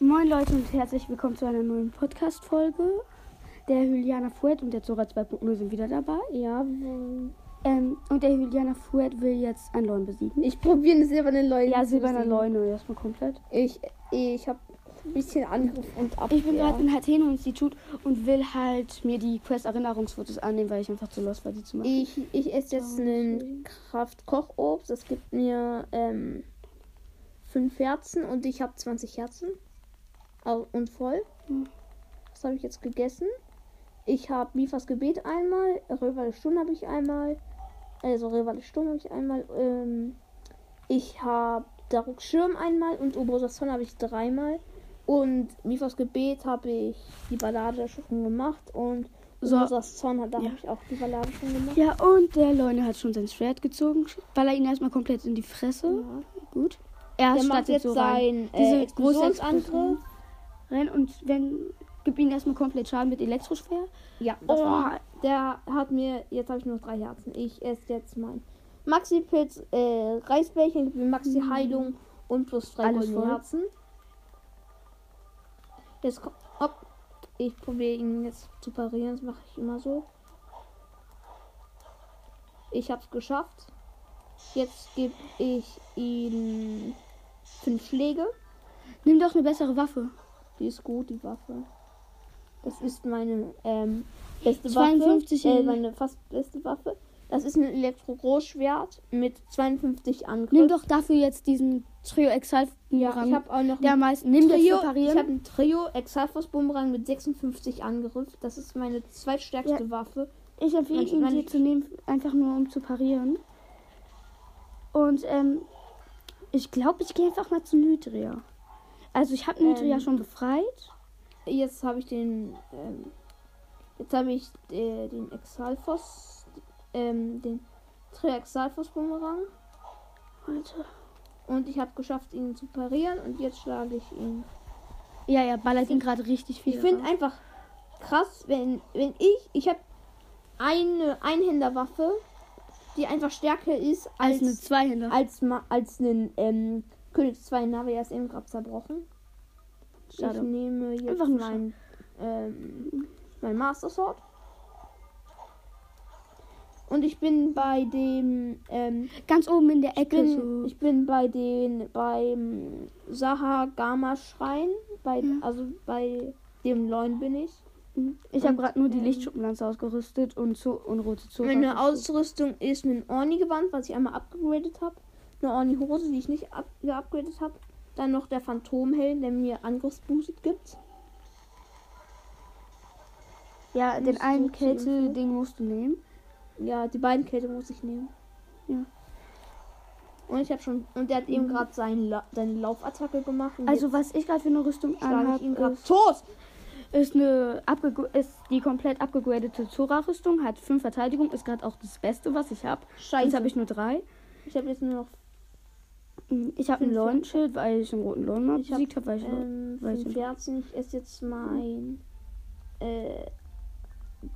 Moin Leute und herzlich willkommen zu einer neuen Podcast-Folge. Der Juliana Fuet und der Zora 2.0 sind wieder dabei. Ja, Ähm, und der Juliana Fuet will jetzt ein Leun besiegen. ich probiere eine silberne Leune. ja, besiegen. Leune erstmal komplett. Ich, ich habe ein bisschen Angriff und Abwehr. Ich bin gerade im Hateno-Institut und will halt mir die Quest-Erinnerungsfotos annehmen, weil ich einfach zu lost war, die zu machen. Ich, ich esse jetzt einen Kraft-Kochobst. Das gibt mir ähm, 5 Herzen und ich habe 20 Herzen. Und voll. Hm. Das habe ich jetzt gegessen. Ich habe Mifas Gebet einmal. Röverle Stunde habe ich einmal. Also Röverle Stunde habe ich einmal. Ähm, ich habe Daruk Schirm einmal und Obrosas Zorn habe ich dreimal. Und Mifas Gebet habe ich die Ballade schon gemacht. Und So. Obrosas Zorn, da Ja. habe ich auch die Ballade schon gemacht. Ja, und der Leune hat schon sein Schwert gezogen, weil er ihn erstmal komplett in die Fresse. Ja. Gut. Er Der macht jetzt so rein. sein Diese äh, große Explosionsangriff. Rein und wenn gib ihm erstmal komplett Schaden mit Elektroschwert. Ja, Oh. der hat mir, jetzt habe ich nur drei Herzen. Ich esse jetzt mein Maxi-Pilz, äh, Reisbällchen, gibt mir Maxi-Heilung und plus drei Mhm. Herzen. Jetzt kommt, hopp, ich probiere ihn jetzt zu parieren, das mache ich immer so. Ich habe es geschafft. Jetzt gebe ich ihm fünf Schläge. Nimm doch eine bessere Waffe. Die ist gut, die Waffe. Das ist meine ähm, beste 52 Waffe. Äh, in- meine fast beste Waffe. Das ist ein Elektro-Großschwert mit 52 Angriff. Nimm doch dafür jetzt diesen Trio Exalt ja, Bumerang. ich habe auch noch der meisten. Nimm das Trio. für parieren. Ich habe ein Trio Exalfos Bumerang mit 56 Angriff. Das ist meine zweitstärkste Waffe. Ich empfehle ihn dir zu nehmen, einfach nur um zu parieren. Und ähm, ich glaube, ich gehe einfach mal zu Nydria. Also ich habe Nydria Ähm. schon befreit. Jetzt habe ich den ähm, jetzt habe ich äh, den Exalfos ähm, den Trio Exalfos Bumerang. Alter. Und ich habe geschafft, ihn zu parieren und jetzt schlage ich ihn. Ja, ja, ballert ihn gerade richtig viel. Ich finde einfach krass, wenn, wenn ich, ich habe eine Einhänderwaffe, die einfach stärker ist als als, eine Zweihänder. als, als einen ähm, König 2 aber er ist eben gerade zerbrochen. Schade. Ich nehme jetzt Einfach mein, ähm, mein Master Sword. Und ich bin bei dem, ähm, Ganz oben in der ich Ecke bin, so. ich bin bei den beim Sahagama Schrein, bei Ja. also bei dem Leun bin ich. Ich habe gerade nur die ähm, Lichtschuppenlanze ausgerüstet und, so und rote Zora. Meine Ausrüstung ist ein Orni-Gewand, was ich einmal abgegradet habe. Eine Orni-Hose, die ich nicht up geupgradet habe. Dann noch der Phantomhelm, der mir Angriffsboost gibt. Ja, den du einen Kälte-Ding musst du nehmen. Ja, die beiden Kälte muss ich nehmen. Ja. Und ich habe schon. Und der hat eben gerade sein La seine Laufattacke gemacht. Also was ich gerade für eine Rüstung anhabe, ist, tot. ist eine abge ist die komplett abgegradete Zora-Rüstung, hat 5 Verteidigung, ist gerade auch das Beste, was ich habe. Scheiße. Jetzt habe ich nur 3. ich habe jetzt nur noch Ich habe ein Fünf. Leunschild, weil ich einen roten Leuen mal Ich besiegt habe, weil ich ähm. Herzen. Ich esse jetzt mein äh,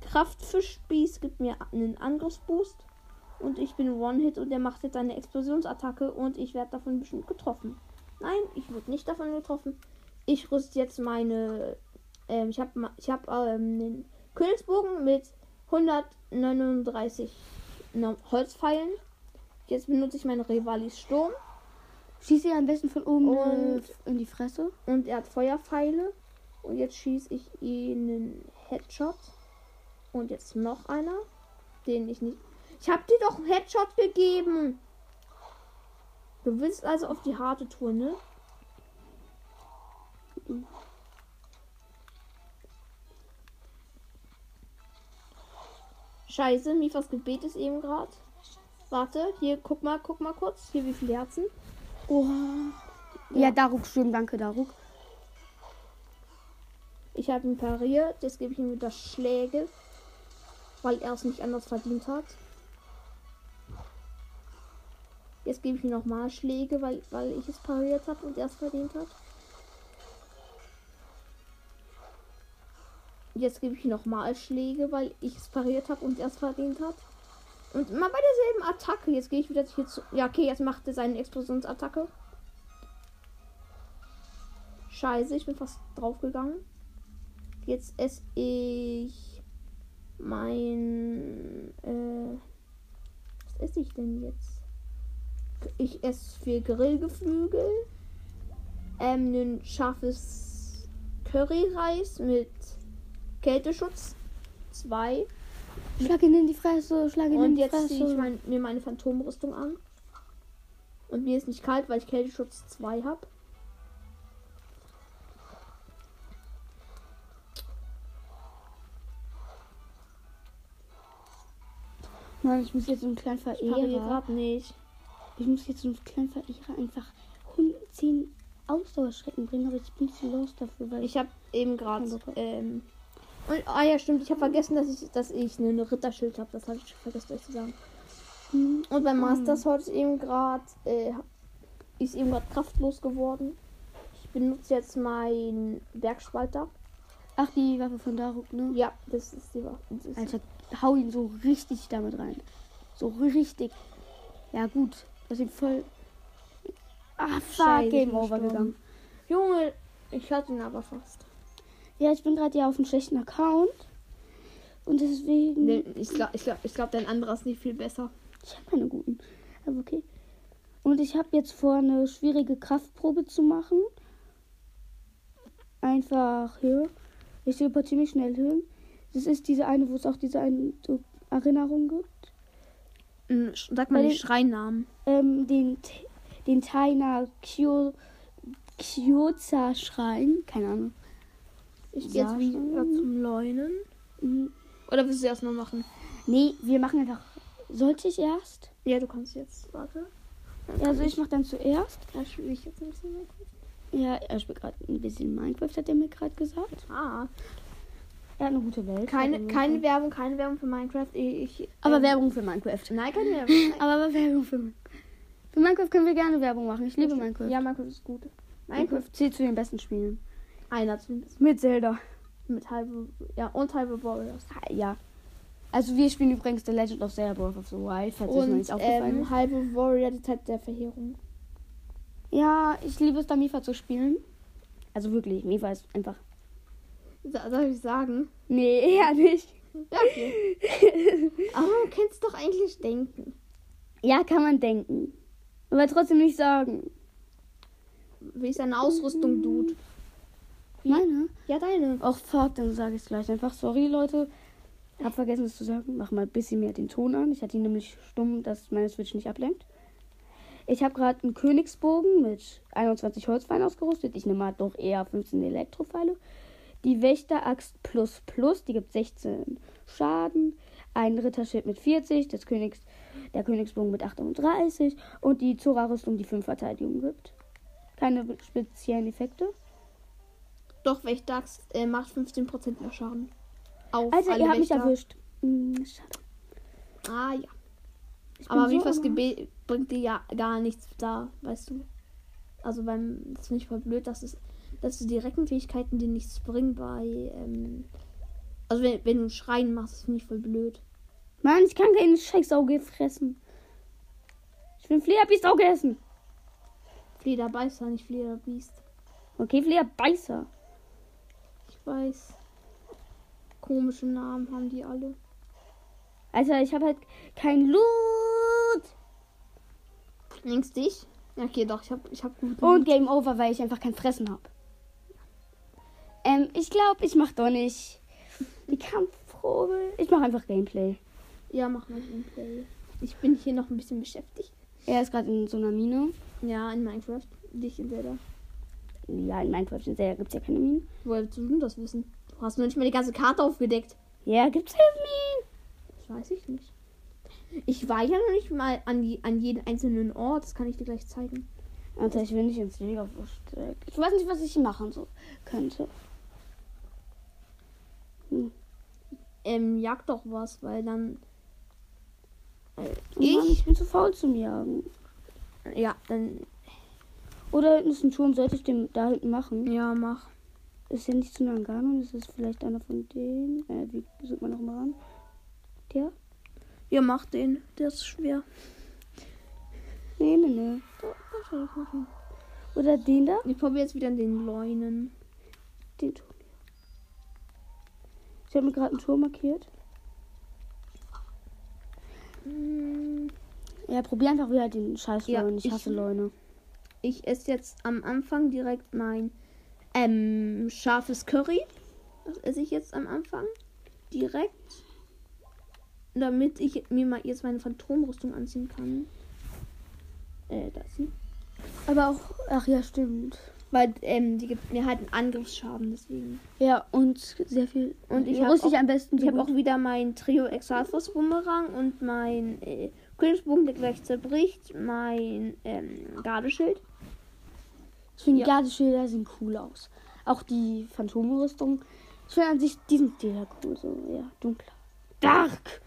Kraftfischspieß gibt mir einen Angriffsboost. Und ich bin One-Hit und der macht jetzt eine Explosionsattacke und ich werde davon bestimmt getroffen. Nein, ich wurde nicht davon getroffen. Ich rüste jetzt meine. Ähm, ich habe ich hab, ähm, den Königsbogen mit 139 no- Holzpfeilen. Jetzt benutze ich meine Rivalis Sturm. Schieße ihr am besten von oben Und- äh, in die Fresse. Und er hat Feuerpfeile. Und jetzt schieße ich ihn einen Headshot. Und jetzt noch einer. Den ich nicht. Ich habe dir doch einen Headshot gegeben. Du willst also auf die harte Tour, ne? Scheiße, Mifas Gebet ist eben gerade. Warte, hier, guck mal, guck mal kurz. Hier, wie viele Herzen? Oha. Ja, Daruk, stimmt, danke, Daruk. Ich habe ihn pariert. Jetzt gebe ich ihm wieder Schläge. Weil er es nicht anders verdient hat. Jetzt gebe ich ihm nochmal Schläge, weil, weil ich es pariert habe und er es verdient hat. Jetzt gebe ich ihm nochmal Schläge, weil ich es pariert habe und er es verdient hat. Und immer bei derselben Attacke. Jetzt gehe ich wieder hier zu. Ja, okay, jetzt macht er seine Explosionsattacke. Scheiße, ich bin fast draufgegangen. Jetzt esse ich mein. Äh, was esse ich denn jetzt? Ich esse viel Grillgeflügel. Ähm, ein scharfes Curryreis mit Kälteschutz. Zwei. Schlag ihn in die Fresse, schlag ihn in Und die jetzt ziehe ich Fresse. mein, mir meine Phantomrüstung an. Und mir ist nicht kalt, weil ich Kälteschutz 2 habe. Mann, ich muss jetzt so einen kleinen Ich Verehrer. gerade nicht. Ich muss jetzt so einen kleinen Verehrer einfach 110 Ausdauerschrecken bringen, aber ich bin zu los dafür, weil Ich habe eben gerade. Ähm, und, ah ja, stimmt. Ich habe vergessen, dass ich, dass ich ein Ritterschild habe. Das habe ich vergessen euch zu sagen. Hm, Und beim Master Sword ist eben gerade. Äh, ist eben gerade kraftlos geworden. Ich benutze jetzt meinen Bergspalter. Ach, die Waffe von Daruk, ne? Ja, das ist die Waffe. Ist Alter, hau ihn so richtig damit rein. So richtig. Ja, gut. Das ist voll. Ah, fuck, Game Over gegangen. Junge, ich hatte ihn aber fast. Ja, ich bin gerade ja auf einem schlechten Account. Und deswegen. Nee, ich glaube, ich glaub, ich glaub, dein anderer ist nicht viel besser. Ich habe keine guten. Aber okay. Und ich habe jetzt vor, eine schwierige Kraftprobe zu machen. Einfach hier. Ich teleportiere mich schnell hin. Das ist diese eine, wo es auch diese eine so Erinnerung gibt. Hm, Sag mal mal die Schreinnamen. Ähm, den, den Taina Kyo, Kyoza-Schrein. Keine Ahnung. Ich gehe jetzt wieder zum Leunen. Mhm. Oder willst du erst noch machen? Nee, wir machen einfach. Sollte ich erst? Ja, du kannst jetzt. Warte. Dann Ja, also ich mache dann zuerst. Da spiele ich jetzt ein bisschen Minecraft. Ja, er spielt gerade ein bisschen Minecraft, hat er mir gerade gesagt. Ah. Er hat eine gute Welt. Keine, keine. Werbung, keine Werbung für Minecraft. Ich, ich, Aber ähm, Werbung für Minecraft. Nein, keine Werbung. Aber, aber Werbung für Minecraft. Für Minecraft können wir gerne Werbung machen. Ich liebe Minecraft. Ja, Minecraft ist gut. Minecraft. Minecraft zählt zu den besten Spielen. Einer zumindest. Mit Zelda. Mit halbe. Ja, und halbe Warriors. Ja. Also wir spielen übrigens The Legend of Zelda Breath of the Wild, falls es noch nicht aufgefallen ähm, halbe Warrior, die Zeit der Verheerung. Ja, ich liebe es da Mifa zu spielen. Also wirklich, Mifa ist einfach. So- Soll ich sagen? Nee, eher nicht. Okay. Aber du kannst doch eigentlich denken. Ja, kann man denken. Aber trotzdem nicht sagen. Wie ist deine Ausrüstung, Dude? Meine? Ja, deine. Och fuck, dann sage ich es gleich einfach. Sorry, Leute. Hab vergessen es zu sagen. Mach mal ein bisschen mehr den Ton an. Ich hatte ihn nämlich stumm, dass meine Switch nicht ablenkt. Ich habe gerade einen Königsbogen mit 21 Holzpfeilen ausgerüstet. Ich nehme mal doch eher 15 Elektropfeile. Die Wächteraxt plus plus, die gibt 16 Schaden. Ein Ritterschild mit 40, des Königs, der Königsbogen mit 38 und die Zora-Rüstung, die 5 Verteidigung gibt. Keine speziellen Effekte. Doch, Wächteraxt äh, macht 15% mehr Schaden. Auf Alter, alle ihr habt mich erwischt. Hm, schade. Ah, ja. Ich bin Aber so wie fast am Arsch. Gebet bringt dir ja gar nichts da, weißt du. Also beim, das finde ich voll blöd, dass es, dass die direkten Fähigkeiten dir nichts bringen bei, ähm, also wenn, wenn du Schreien machst, das finde ich voll blöd. Mann, ich kann keine Scheißauge fressen. Ich will Flederbiest-Auge essen. Fleder Beißer, nicht Fleder Biest. Okay, Flederbeißer. Weiß. Komische Namen haben die alle. Alter, ich habe halt kein Loot. Links dich? Ja, okay, doch, ich hab, ich hab gut. Und Game Over, weil ich einfach kein Fressen habe. Ähm, ich glaube, ich mache doch nicht die Kampfprobe. Ich mache einfach Gameplay. Ja, mach mal Gameplay. Ich bin hier noch ein bisschen beschäftigt. Er ist gerade in so einer Mine. Ja, in Minecraft. Dich in Zelda. Ja, in Minecraft gibt es ja keine Minen. Woher willst du denn das wissen? Du hast noch nicht mal die ganze Karte aufgedeckt. Ja, gibt's halt Minen. Das weiß ich nicht. Ich war ja noch nicht mal an, die, an jeden einzelnen Ort. Das kann ich dir gleich zeigen. Alter, ich will nicht ins Liga versteckt. Ich weiß nicht, was ich machen so könnte. Hm. Ähm, jag doch was, weil dann. Äh, Oh Mann, ich? ich bin zu faul zum Jagen. Ja, dann. Oder hinten ist ein Turm, sollte ich den da hinten machen? Ja, mach. Ist ja nicht zu Nangano, ist das vielleicht einer von denen? Äh, wie sucht man noch mal ran? Der? Ja, mach den. Der ist schwer. Nee, nee, nee. Ihn. Oder den da? Ich probiere jetzt wieder den Leunen. Den Turm. Ich habe mir gerade einen Turm markiert. Hm, Ja, probier einfach wieder den scheiß Ja, Leune. ich ich- hasse Leune. Ich esse jetzt am Anfang direkt mein ähm, scharfes Curry. Das esse ich jetzt am Anfang. Direkt. Damit ich mir mal jetzt meine Phantomrüstung anziehen kann. Äh, das hier. Aber auch, ach ja, stimmt. Weil ähm, die gibt mir halt einen Angriffsschaden, deswegen. Ja, und sehr viel. Und ich Ja, habe rüste ich auch, am besten ich so hab gut. auch wieder mein Trio Exalfos Bumerang und mein äh, Königsbogen, der gleich zerbricht. Mein ähm, Gardeschild. Ich finde, Ja. Gardeschilder sehen cool aus. Auch die Phantomrüstung. Ich finde an sich diesen Stil ja cool. So, ja, dunkler. Dark!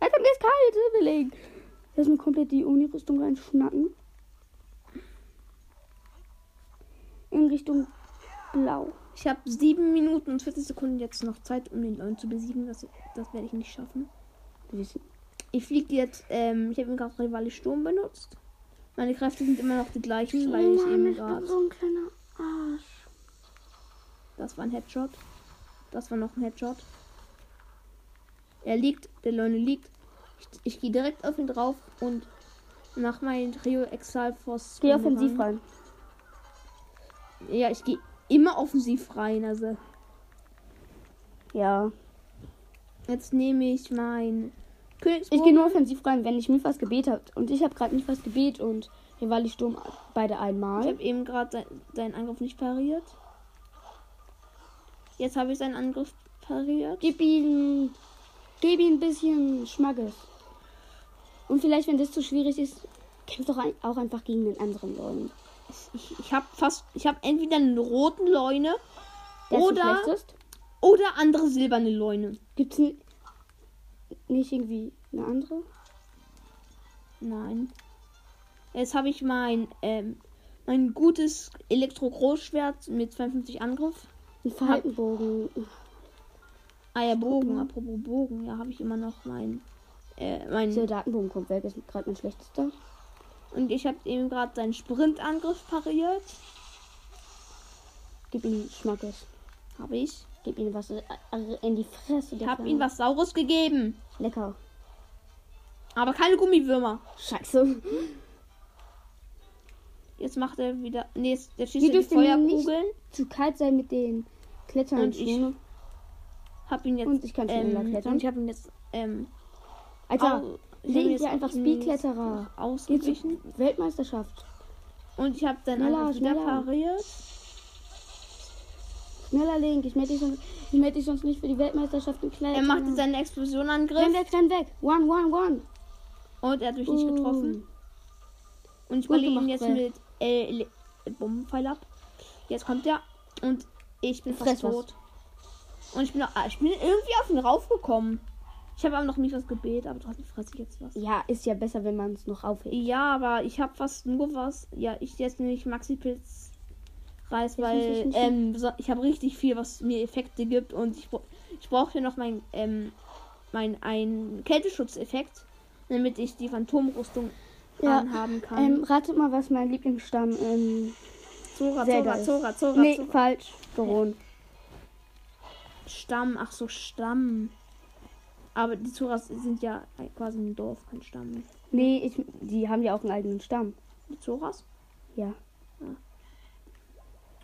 Alter, mir ist kalt, Willing. Lass mir komplett die Uni-Rüstung reinschnacken. In Richtung Blau. Ich habe 7 Minuten und 40 Sekunden jetzt noch Zeit, um den Leuen zu besiegen. Das, das werde ich nicht schaffen. Ich fliege jetzt, ähm, ich habe gerade Rivali Sturm benutzt. Meine Kräfte sind immer noch die gleichen, weil ich eben gerade. so ein kleiner Arsch. Das war ein Headshot. Das war noch ein Headshot. Er liegt, der Leune liegt. Ich, ich gehe direkt auf ihn drauf und mach meinen Trio Exalfos. Geh offensiv rein. Ja, ich gehe immer offensiv rein. Also Ja. jetzt nehme ich mein Ich Königsbogen. gehe nur offensiv rein, wenn ich Mifas Gebet habe. Und ich habe gerade Mifas Gebet und Rivali Sturm beide Ich einmal. habe eben gerade sein, seinen Angriff nicht pariert. Jetzt habe ich seinen Angriff pariert. Gib ihm, gib ihm ein bisschen Schmackes. Und vielleicht, wenn das zu schwierig ist, kämpf doch ein, auch einfach gegen den anderen Leuten. Ich, ich habe fast, ich habe entweder einen roten Leune Der oder oder andere silberne Leune. Gibt's n- nicht irgendwie eine andere? Nein. Jetzt habe ich mein ähm, mein gutes Elektro-Großschwert mit 52 Angriff. Ein Faltenbogen. Ah ja, Bogen. Mhm. Apropos Bogen, ja, habe ich immer noch mein äh, mein Der Datenbogen kommt weg, ist gerade mein schlechtester. und ich habe eben gerade seinen Sprintangriff pariert. Gib ihm Schmackes. Habe ich. Gib ihm was äh, in die Fresse. Ich habe ihm was Saures gegeben. Lecker. Aber keine Gummiwürmer. Scheiße. Jetzt macht er wieder. Nee, jetzt- der schießt die Feuerkugeln. Zu kalt sein mit den Klettern. Und ich Hab ihn jetzt. Und ich kann schneller ähm, klettern. Und ich habe ihn jetzt. Ähm, Alter, au- ich hab leg dir einfach Speedkletterer. Zur Weltmeisterschaft. Und ich habe dann Schneller, einfach wieder schneller. pariert. Schneller Link, ich melde dich, sonst- ich meld dich sonst nicht für die Weltmeisterschaft Klettern. Er machte seinen Explosionangriff. Renn weg, renn weg. One, one, one. Und er hat mich nicht Uh. getroffen. Und ich überlege ihn jetzt Fred. mit äh, Bombenpfeil ab. Jetzt kommt er. Und ich bin fast Fress was. tot. Und ich bin, ah, ich bin irgendwie auf ihn raufgekommen. Ich habe aber noch nicht was gebet, aber trotzdem fresse ich jetzt was. Ja, ist ja besser, wenn man es noch aufhebt. Ja, aber ich habe fast nur was. Ja, ich jetzt nämlich Maxi Pilz Reis, Jetzt muss weil ähm, ich habe richtig viel, was mir Effekte gibt und ich, ich brauche hier noch mein ähm, mein ein Kälteschutzeffekt, damit ich die Phantomrüstung Ja, anhaben kann. Ähm, ratet mal, was mein Lieblingsstamm ähm, Zora, sehr Zora. Zora, Zora, Nee, Zora. falsch. Goron. Stamm, ach so, Stamm. Aber die Zoras sind ja quasi ein Dorf, kein Stamm. Nee, ich, die haben ja auch einen eigenen Stamm. Die Zoras? Ja.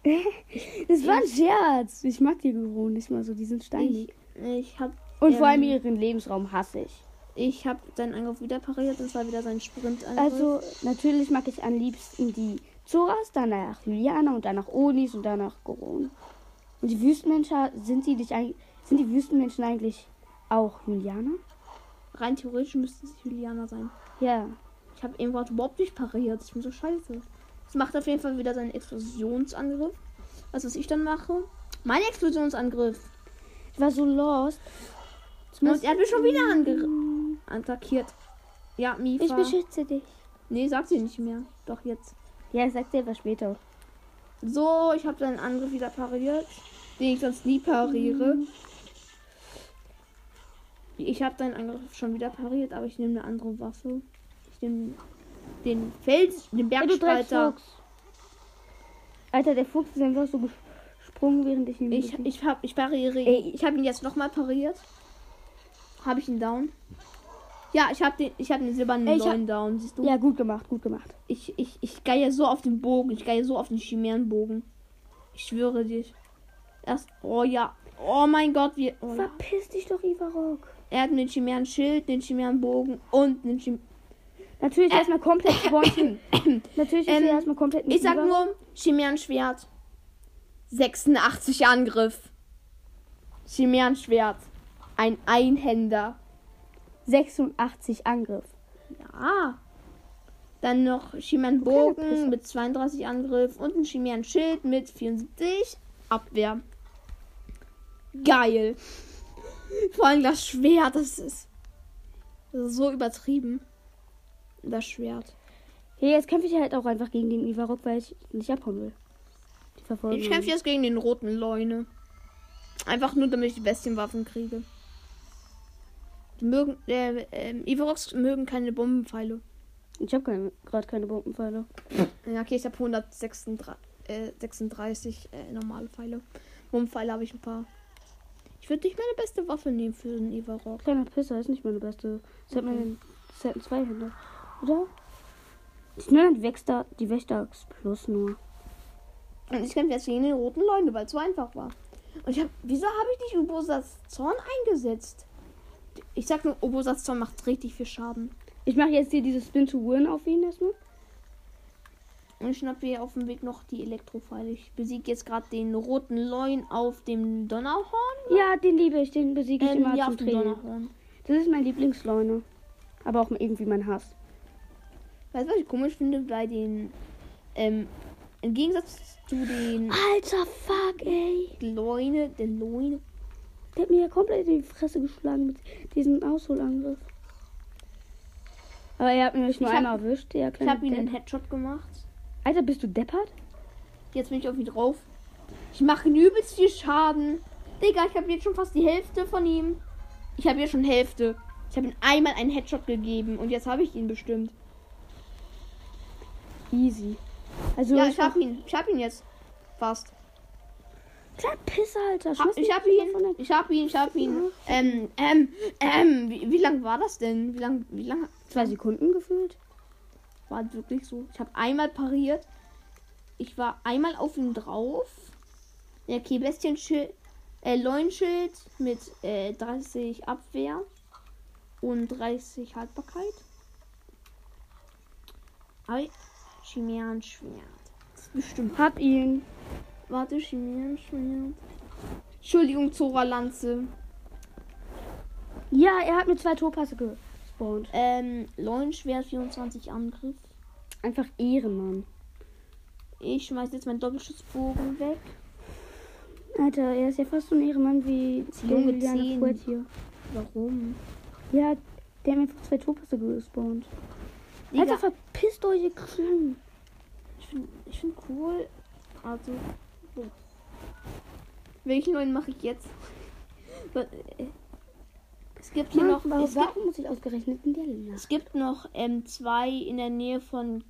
das war ein Scherz. Ich mag die Goron nicht mal so, die sind steinig. Ich, ich habe Und vor allem ähm, ihren Lebensraum hasse ich. ich hab seinen Angriff wieder pariert, das war wieder sein Sprintangriff. Also, natürlich mag ich am liebsten die Zoras, danach Juliana und danach Onis und danach Goron. Und die Wüstenmenschen, sind die, eig- sind die Wüstenmenschen eigentlich auch Juliana? Rein theoretisch müsste es Juliana sein. Ja. Ich habe eben überhaupt nicht pariert. Ich bin so scheiße. Es macht auf jeden Fall wieder seinen Explosionsangriff. Also was ich dann mache? Mein Explosionsangriff. Ich war so lost. Und er hat mich schon wieder ange attackiert. Ja, Mifa. ich beschütze dich. nee, sagt sie nicht mehr. Doch jetzt. Ja, ich sag dir was später. So, ich habe seinen Angriff wieder pariert. Den ich sonst nie pariere. Ich habe seinen Angriff schon wieder pariert, aber ich nehme eine andere Waffe. Ich nehme den Fels, den Bergspalter. Alter, der Fuchs ist einfach so gesprungen, während ich ihn. Ich, ich, hab, ich pariere. Ey. Ich habe ihn jetzt nochmal pariert. Habe ich ihn down? Ja, ich habe den, ich hab den silbernen Ey, ich hab- neuen down, siehst du? ja, gut gemacht, gut gemacht. Ich, ich, ich gehe so auf den Bogen. Ich gehe so auf den Chimärenbogen. Ich schwöre dir. Erst. Oh ja. Oh mein Gott, wie. Oh. Verpiss dich doch, Ivarok. Er hat den Chimären-Schild, den Chimärenbogen und den Chim Natürlich erstmal komplett Spontan. Natürlich ist Ähm, er erstmal komplett Ich sag nur Chimärenschwert. 86 Angriff. Chimärenschwert. Ein Einhänder. 86 Angriff. Ja. Dann noch Pisser. mit 32 Angriff und ein Chimären-Schild mit 74 Abwehr. Geil. Vor allem das Schwert, das ist so übertrieben. Das Schwert. Hey, jetzt kämpfe ich halt auch einfach gegen den Ivarok, weil ich nicht abhauen will. Die verfolgen Ich kämpfe jetzt gegen den roten Leune. Einfach nur, damit ich die Bestienwaffen kriege. Die mögen, äh, ähm, Ivaroks mögen keine Bombenpfeile. Ich habe keine, gerade keine Bombenpfeile. Ja, okay, ich habe 136 äh, 36, äh, normale Pfeile. Bombenpfeile habe ich ein paar. Ich würde nicht meine beste Waffe nehmen für den Ivarok. Kleiner Pisser ist nicht meine beste. Das hat mir das hat zwei Hände. Oder? Ich nenne die Wächter, die Wächters Plus nur. Und ich kämpfe jetzt gegen den roten Leune, weil es so einfach war. Und ich habe, wieso habe ich nicht Ubosats Zorn eingesetzt? Ich sag nur, Ubosats Zorn macht richtig viel Schaden. Ich mache jetzt hier dieses Spin to Win auf ihn erstmal. Und ich schnappe hier auf dem Weg noch die Elektropfeile. Ich besiege jetzt gerade den roten Leun auf dem Donnerhorn. Ja, den liebe ich, den besiege ich Ähm, immer ja, zum auf dem Training. Donnerhorn. Das ist mein Lieblingsleune. Aber auch irgendwie mein Hass. Weißt du, was ich komisch finde bei den. Ähm, Im Gegensatz zu den Alter, fuck, ey. Leune, der Leune. Der hat mir ja komplett in die Fresse geschlagen mit diesem Ausholangriff. Aber er hat mich nur Ich hab- einmal erwischt. Der Ich habe ihm einen. Headshot gemacht. Alter, bist du deppert? Jetzt bin ich auf ihn drauf. Ich mache übelst viel Schaden. Digga, ich habe jetzt schon fast die Hälfte von ihm. Ich habe jetzt schon Hälfte. Ich habe ihm einmal einen Headshot gegeben und jetzt habe ich ihn bestimmt. Easy. Also, ja, ich habe ihn. Ich habe ihn jetzt. Fast. Kleiner Pisser, Alter. Ha, ich mich habe nicht ihn. davon weg. Ich habe ihn. Ich habe ihn. Ähm, ähm, ähm. Wie, wie lang war das denn? Wie lang, wie lang Zwei Sekunden gefühlt. war wirklich so? Ich habe einmal pariert. Ich war einmal auf ihm drauf. Ja, okay, Bestienschild. Äh, Leunschild mit äh, 30 Abwehr und 30 Haltbarkeit. Ei, Chimärenschwert. Das ist bestimmt. Hab ihn. Warte, Chimärenschwert. Entschuldigung, Zora-Lanze. Ja, er hat mir zwei Torpasse gespawnt. Ähm, Leuenschwert 24 Angriff. Einfach Ehrenmann. Ich schmeiß jetzt meinen Doppelschutzbogen weg. Alter, er ist ja fast so ein Ehrenmann wie Junge, Liliane zehn. Fuert hier. Warum? Ja, der hat mir einfach zwei Torpasse gespawnt. Digga, Alter, verpisst euch, ihr Krank. ich finde ich find cool. Also. so. Welchen neuen mache ich jetzt? äh, Es gibt hier noch. warum, Es gibt, muss ich ausgerechnet in der Nacht? es gibt noch ähm, zwei in der Nähe von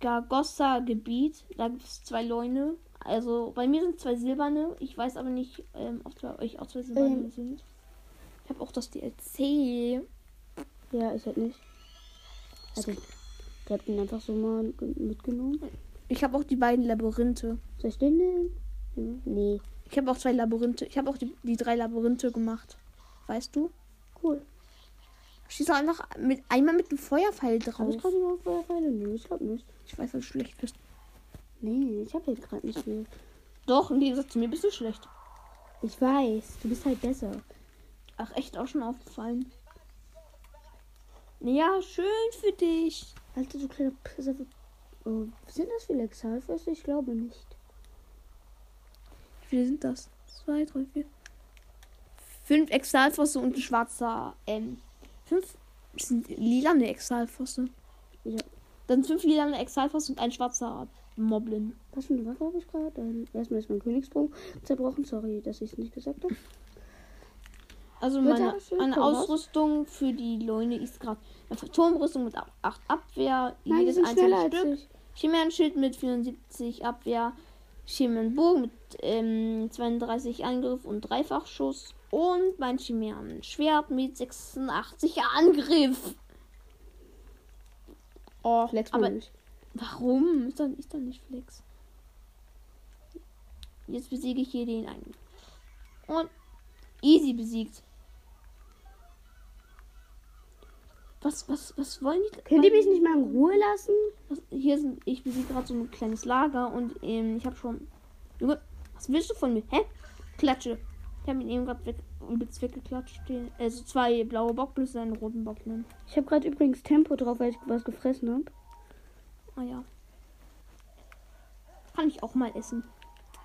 Gargossa-Gebiet. Da gibt es zwei Leune. Also bei mir sind zwei silberne. Ich weiß aber nicht, ähm, ob bei euch auch zwei silberne Ähm. sind. Ich habe auch das DLC. Ja, ich halt nicht. Also, ich hab ihn einfach so mal ge- mitgenommen. Ich habe auch die beiden Labyrinthe. Soll ich den nehmen? Hm, Nee. Ich habe auch zwei Labyrinthe. Ich habe auch die, die drei Labyrinthe gemacht. Weißt du? Cool. Schieß doch einfach mit, einmal mit dem Feuerpfeil drauf. ich gerade noch Feuerpfeile? Nö, ich glaube nicht. Ich weiß, dass du schlecht bist. Nee, ich habe jetzt gerade nicht viel. Doch, im Gegensatz zu mir bist du schlecht. Ich weiß, du bist halt besser. Ach, echt auch schon aufgefallen. Ja, schön für dich. Alter, du kleiner Pisser. Oh, sind das viele Exalfers? Ich glaube nicht. Wie viele sind das? Zwei, drei, vier. Fünf Exalfosse und ein schwarzer M. Fünf sind lilane Exalfosse. Ja. Dann fünf lilane Exalfosse und ein schwarzer Moblin. Was für eine Waffe habe ich gerade? Ähm, Erstmal ist mein Königsbogen zerbrochen. Sorry, dass ich es nicht gesagt habe. Also meine, meine? Ausrüstung für die Leune ist gerade eine Turmrüstung mit 8 Abwehr, Nein, jedes einzelne Stück. ich. Chimären-Schild mit 74 Abwehr. Chimären-Bogen mit ähm, 32 Angriff und Dreifachschuss. Und mein Chimären-Schwert mit 86 Angriff. Oh, Flex aber nicht. warum? Ist doch, ist doch nicht Flex. Jetzt besiege ich hier den einen. Und easy besiegt. Was, was, was wollen die? Könnt ihr mich nicht mal in Ruhe lassen? Was, hier sind, ich besiege gerade so ein kleines Lager und ähm, ich habe schon. Junge, was willst du von mir? Hä? Klatsche. Ich habe ihn eben gerade weg, übelst weggeklatscht. Also zwei blaue Bock plus einen roten Bock. Ne? Ich habe gerade übrigens Tempo drauf, weil ich was gefressen habe. Ah ja. Kann ich auch mal essen.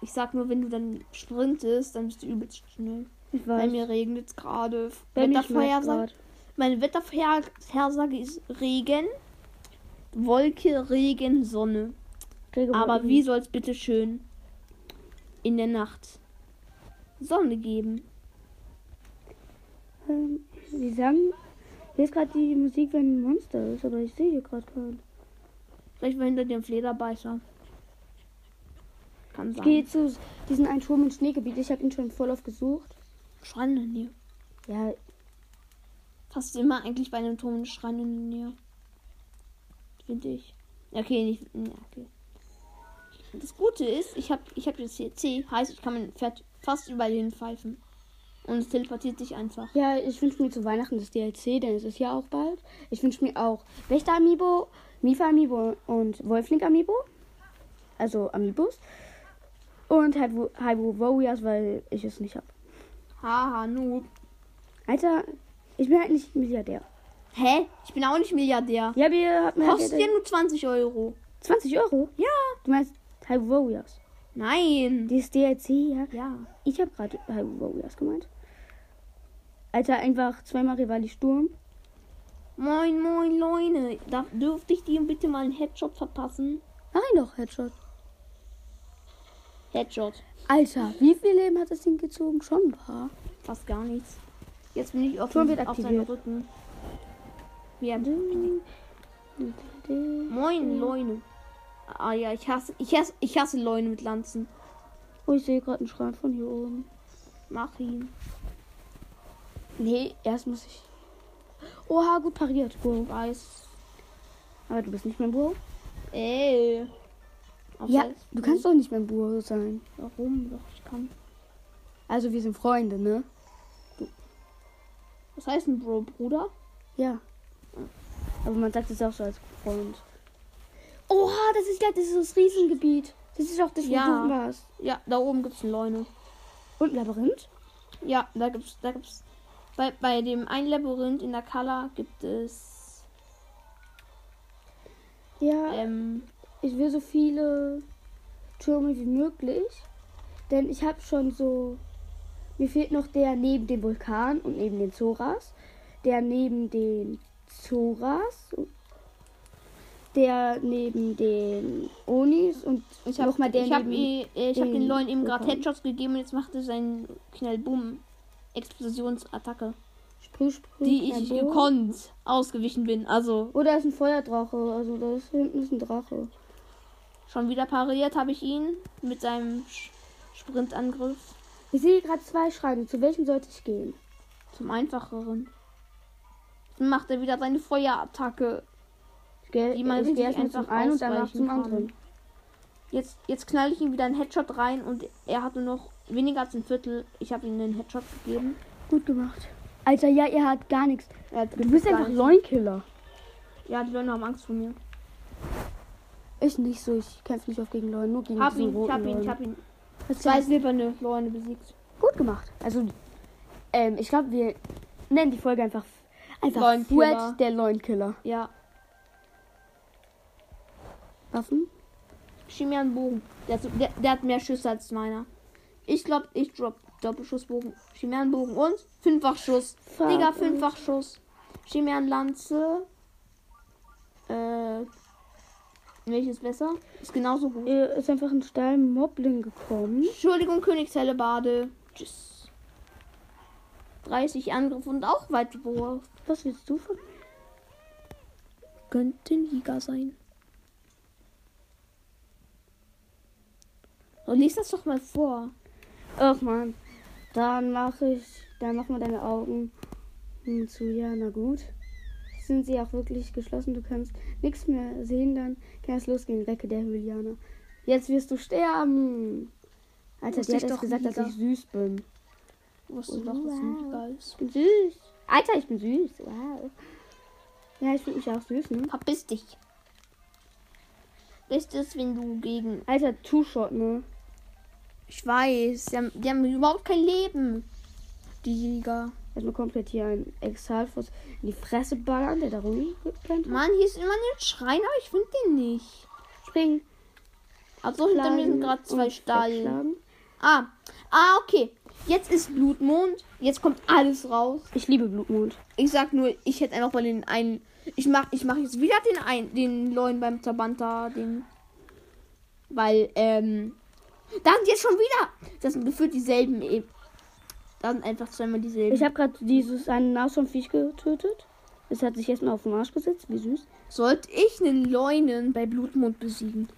Ich sag nur, wenn du dann sprintest, dann bist du übelst schnell. Ich Bei weiß. mir regnet es gerade. Bei Wettervorhersage. Meine Wettervorhersage ist Regen, Wolke, Regen, Sonne. grad. Aber wie soll es bitte schön in der Nacht Sonne geben? Ähm, die sagen, hier ist gerade die Musik, wenn ein Monster ist, aber ich sehe hier gerade keinen. Vielleicht war hinter dem Flederbeißer. Kann Ich sein. gehe zu diesem einen Turm im Schneegebiet. Ich habe ihn schon voll oft gesucht. Schrein in der Nähe. Ja, Fast immer eigentlich bei einem Turm ein Schrein in der Nähe. Finde ich. Okay, nicht. Ja, okay. Das Gute ist, ich habe ich hab jetzt hier C, heißt, ich kann mein Pferd fast überall hinpfeifen. Und es teleportiert sich einfach. ja ich wünsche mir zu Weihnachten das DLC, denn es ist ja auch bald. Ich wünsche mir auch Wächter Amiibo, Mifa Amiibo und Wolfling Amiibo. Also Amiibos. Und Hybo Warriors, weil ich es nicht habe. Haha, Noob. Alter, ich bin halt nicht Milliardär. Hä? Ich bin auch nicht Milliardär. Ja, wir haben Kostet ja nur 20 Euro. 20 Euro? Ja. Du meinst Hybo Warriors? Nein. Dieses DLC, ja. Ja. Ich habe gerade Hybo Warriors gemeint. Alter, einfach zweimal Rivali Sturm. Moin, moin, Leute. Darf, dürfte ich dir bitte mal einen Headshot verpassen? Ihn doch, Headshot. Headshot. Alter, wie viel Leben hat das Ding gezogen? Schon ein paar. Fast gar nichts. Jetzt bin ich auf, dem- wird auf seinem aktiviert. Rücken. Ja. Moin, Leute. Ah ja, ich hasse, ich hasse, ich hasse Leute mit Lanzen. Oh, ich sehe gerade einen Schrein von hier oben. Mach ihn. Nee, erst muss ich. Oha, gut pariert, Bro. Weiß. Aber du bist nicht mein Bro? Ey. Auf Ja, du kannst doch nicht mein Bro sein. Warum? Doch, ich kann. Also, wir sind Freunde, ne? Was heißt ein Bro, Bruder? Ja. Aber man sagt es auch so als Freund. Oha, das ist ja dieses Riesengebiet. Das ist auch das, wo Ja. du warst. Ja, da oben gibt's Leune. Und Labyrinth? Ja, da gibt's, da gibt's. Bei, bei dem ein Labyrinth in der Kala gibt es. Ja, Ähm, ich will so viele Türme wie möglich. Denn ich habe schon so. Mir fehlt noch der neben dem Vulkan und neben den Zoras. Der neben den Zoras. Der neben den Onis und ich habe noch mal der ich hab, neben eh- ich hab den den Leuten eben gerade. Headshots gegeben und jetzt macht er seinen Knallboom Explosionsattacke, Sprüh, Sprüh, die ich gekonnt ausgewichen bin. Also Oder ist ein Feuerdrache. Also da ist hinten ist ein Drache. Schon wieder pariert habe ich ihn mit seinem Sch- Sprintangriff Ich sehe gerade zwei Schreine. Zu welchem sollte ich gehen? zum einfacheren. Dann macht er wieder seine Feuerattacke. Ich gehe Die man richtig zum einfach einen und danach zum kann. anderen. Jetzt, jetzt knall ich ihm wieder einen Headshot rein und er hatte noch weniger als ein Viertel. Ich habe ihm einen Headshot gegeben. Gut gemacht. Alter, ja, er hat gar nichts. Hat Du bist einfach. Leunkiller. Ja, die Leute haben Angst vor mir. Ich nicht so. Ich kämpfe nicht oft gegen Leute, nur gegen Hab diesen ihn, ich roten hab ihn, ich Leuen. hab ihn. Was Zwei silberne Leute besiegt. Gut gemacht. Also, ähm, ich glaube, wir nennen die Folge einfach einfach. Fred, der Leunkiller. Ja, Waffen? Chimian Bogen. Der, hat der, der hat mehr Schüsse als meiner. Ich glaube, ich drop Doppelschussbogen. Chimian Bogen und Fünffachschuss. Fuck. Digga, Fünffachschuss. Chimian Lanze. Äh. Welches besser? Ist genauso gut. Er ist einfach ein Stall Moblin gekommen. Entschuldigung, Königshelle Bade. Tschüss. 30 Angriff und auch weit Wurf. Was willst du von Könnte ein Liga sein. Und oh, lies das doch mal vor. Ach man. Dann mache ich. Dann mach mal deine Augen zu. Ja, na gut. Sind sie auch wirklich geschlossen? Du kannst nichts mehr sehen, dann kann es losgehen. Recke der Hylianer. Jetzt wirst du sterben. Alter, Wusste ich hat doch gesagt, dass ich süß bin. Wusste Oh, doch, dass wow. du geil ist. Ich bin süß. Alter, ich bin süß. Wow. Ja, ich finde mich auch süß, ne? Verpiss dich. Ist es, wenn du gegen. Alter, Two-Shot, ne? Ich weiß, die haben, die haben überhaupt kein Leben. Die Jäger. Erstmal komplett hier ein Exhalfuß in die Fresse ballern, der da rumrennt. Mann, hier ist immer ein Schrein, aber ich finde den nicht. Springen. Also hinter mir sind gerade zwei wegschlagen. Ah. Ah, okay. Jetzt ist Blutmond. Jetzt kommt alles raus. Ich liebe Blutmond. Ich sag nur, ich hätte einfach mal den einen. Ich mach, ich mach jetzt wieder den einen, den neuen beim Zabanta, den. Weil, ähm. Da sind jetzt schon wieder. Das sind gefühlt dieselben eben. Da sind einfach zweimal dieselben. Ich habe gerade dieses eine Nashornviech getötet. Es hat sich erstmal auf den Arsch gesetzt. Wie süß. Sollte ich einen Leunen bei Blutmond besiegen?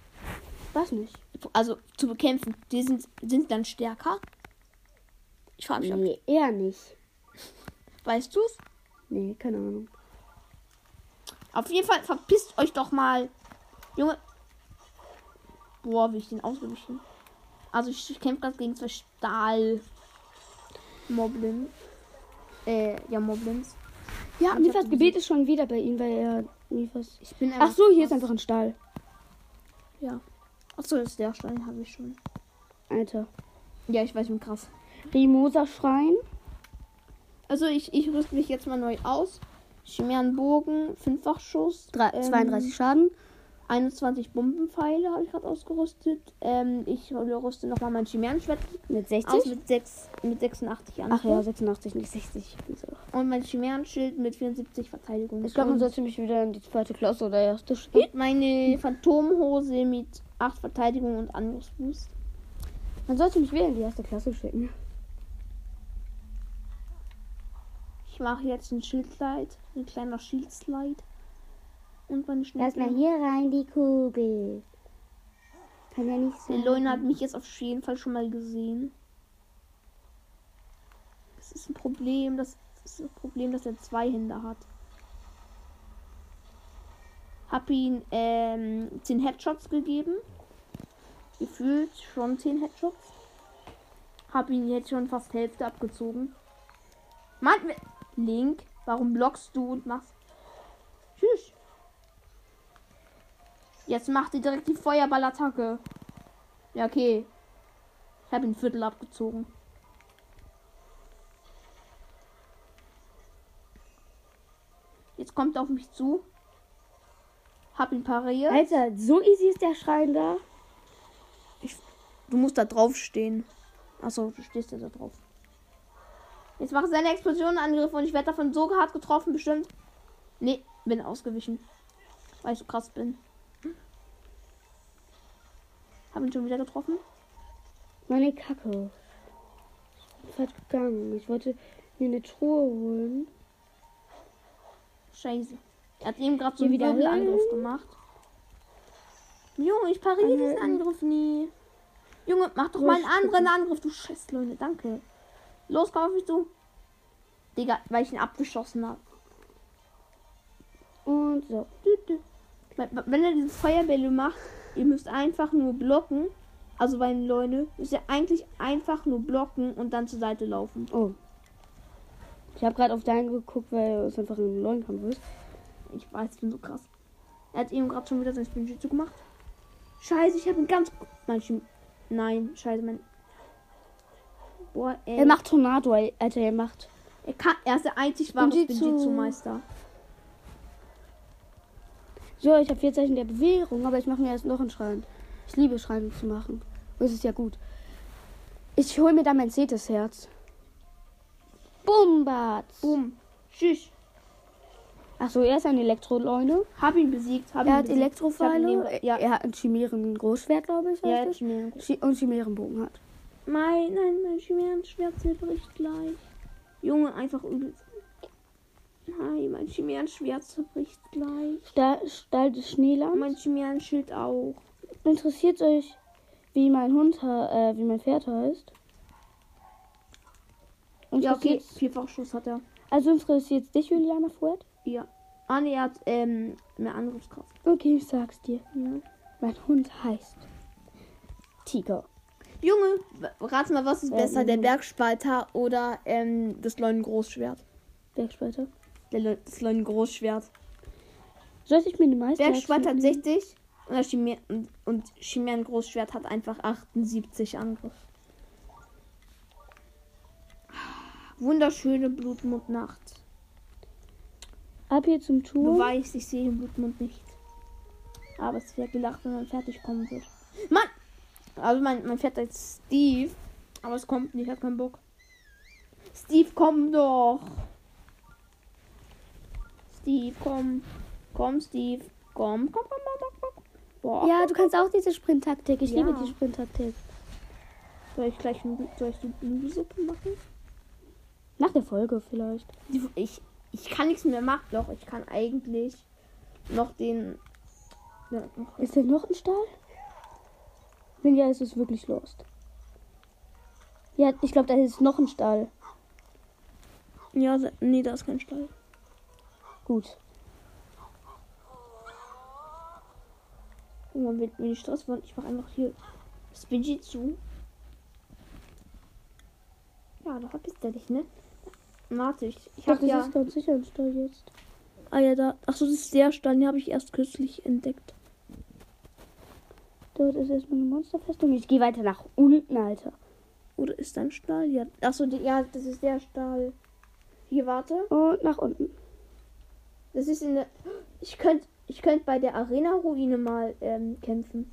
Was nicht? Also zu bekämpfen. Die sind, sind dann stärker. Ich frage mich, Nee, eher nicht. weißt du's? Nee, keine Ahnung. Auf jeden Fall verpisst euch doch mal. Junge. Boah, wie ich den ausgewichen. Also ich, ich kämpfe gerade gegen zwei Stahl. Moblins. Äh, ja, Moblins. Ja, Ich Nifas Gebet ist schon wieder bei ihm, weil er Nifas. Ich bin Ach so, hier ist einfach ein Stall. Ja. Ach so, ist der Stein, habe ich schon. Alter. Ja, ich weiß, ich bin krass. Rimosa Schrein. Also ich, ich rüste mich jetzt mal neu aus. Chimärenbogen, Fünffachschuss. Drei, ähm, 32 Schaden. 21 Bombenpfeile habe ich gerade ausgerüstet. Ähm, ich rüste nochmal mein Chimärenschwert Mit 60. aus mit, 6, mit 86 Angriff. Ach ja, 86, nicht 60. So. Und mein Chimärenschild mit 74 Verteidigung. Ich glaube, man sollte mich wieder in die zweite Klasse oder erste schicken. meine Phantomhose mit 8 Verteidigung und Angriffsboost. Man sollte mich wieder in die erste Klasse schicken. Ich mache jetzt ein Schildslide, ein kleiner Schildslide. Und meine Schnelle. Erstmal hier rein die Kugel. Kann ja nicht Der sein. Leune hat mich jetzt auf jeden Fall schon mal gesehen. Das ist ein Problem, das ist ein Problem, dass er zwei Hände hat. Hab ihn ähm, 10 Headshots gegeben. Gefühlt schon 10 Headshots. Hab ihn jetzt schon fast Hälfte abgezogen. Mann, Link, warum blockst du und machst. Jetzt macht ihr direkt die Feuerballattacke. Ja, okay. Ich habe ein Viertel abgezogen. Jetzt kommt er auf mich zu. Hab ihn pariert. Alter, so easy ist der Schrein da. Du musst da drauf stehen. Achso, du stehst ja da drauf. Jetzt macht seine Explosion einen Angriff und ich werde davon so hart getroffen, bestimmt. Nee, bin ausgewichen. Weil ich so krass bin. Hab ihn schon wieder getroffen. Meine Kacke. Ich bin falsch gegangen. Ich wollte mir eine Truhe holen. Scheiße. Er hat eben gerade so einen wieder Wirbelangriff hin. gemacht. Junge, ich pariere diesen Anhalten. Angriff nie. Junge, mach doch mal einen anderen Angriff, du scheiß Leute, danke. Los, komm auf mich zu. Digga, weil ich ihn abgeschossen habe. Und so. Wenn er diese Feuerbälle macht, ihr müsst einfach nur blocken. Also bei den Leute müsst ihr eigentlich einfach nur blocken und dann zur Seite laufen. Oh. Ich habe gerade auf deinen geguckt, weil es einfach ein Leuenkampf ist. Ich weiß, ich bin so krass. Er hat eben gerade schon wieder sein Spinjitsu gemacht. Scheiße, ich habe ihn ganz. Schim Nein, scheiße, mein. Boah, ey. Er macht Tornado, Alter, er macht. Er, kann, er ist der einzig wahre Spinjitzu. So, ich habe vier Zeichen der Bewährung, aber ich mache mir erst noch einen Schrein. Ich liebe Schreine zu machen. Das ist ja gut. Ich hole mir dann mein zehntes Herz. Bumbatz. Boom. Tschüss. Achso, er ist ein Elektroleune. Hab ihn besiegt. Hab Er ihn hat besiegt. Elektrofeile. Ja, Er hat ein Chimären-Großschwert, glaube ich. ja, es. Chimären. Chi- und Chimärenbogen hat. Mein, nein, mein Chimärenschwert zerbricht gleich. Junge, einfach übel. Nein, mein Chimärenschwert zerbricht gleich. Stall, Stall des Schneelands. mein Chimären-Schild auch. Interessiert euch wie mein Hund, äh, wie mein Pferd heißt. Und Ja, okay. Vierfachschuss hat er. also interessiert dich, Juliana Fuert? Ja. Ah, nee, er hat ähm, mehr Angriffskraft. Okay, ich sag's dir. Ja. Mein Hund heißt Tiger. Junge, rat mal, was ist Ja, besser, der. Bergspalter oder ähm, das Leuen-Großschwert? Bergspalter. Das Leuen-Großschwert. Soll ich mir eine Meister? Bergspalter hat 60 und, Chimä und, und Chimären-Großschwert hat einfach 78 Angriff. Wunderschöne Blutmondnacht. Ab hier zum Du Tour. weißt, ich sehe den Blutmond nicht. Aber es wird gelacht, wenn man fertig kommen wird. Mann! Also mein, mein Pferd heißt Steve. Aber es kommt nicht, hat keinen Bock. Steve, komm doch! Steve, komm. Komm, Steve. Komm, komm, komm, komm, komm, komm. Boah. Ja, du kannst auch diese Sprinttaktik. Ich Ja. liebe die Sprinttaktik. Soll ich gleich soll ich die Nudelsuppe machen? Nach der Folge vielleicht. Ich, ich kann nichts mehr machen. Doch, ich kann eigentlich noch den. Ja, noch Ist da noch ein Stall? Wenn ja, ist es wirklich lost. Ja, ich glaube, da ist noch ein Stall. Ja, nee, da ist kein Stall. Gut. Guck mal, wenn, wenn ich Stress wollte, ich mache einfach hier das Budget zu. Ja, da verpisst er dich, ne? Warte, ich, ich Doch, hab das ja. ist ganz sicher ein Stall jetzt. Ah ja, da. Achso, das ist der Stall, den habe ich erst kürzlich entdeckt. Dort ist erstmal eine Monsterfestung. Ich gehe weiter nach unten, Alter. Oder ist da ein Stall? Ja. Achso, die, ja, das ist der Stall. Hier, warte. Und nach unten. Das ist in der. Ich könnte ich könnt bei der Arena-Ruine mal ähm, kämpfen.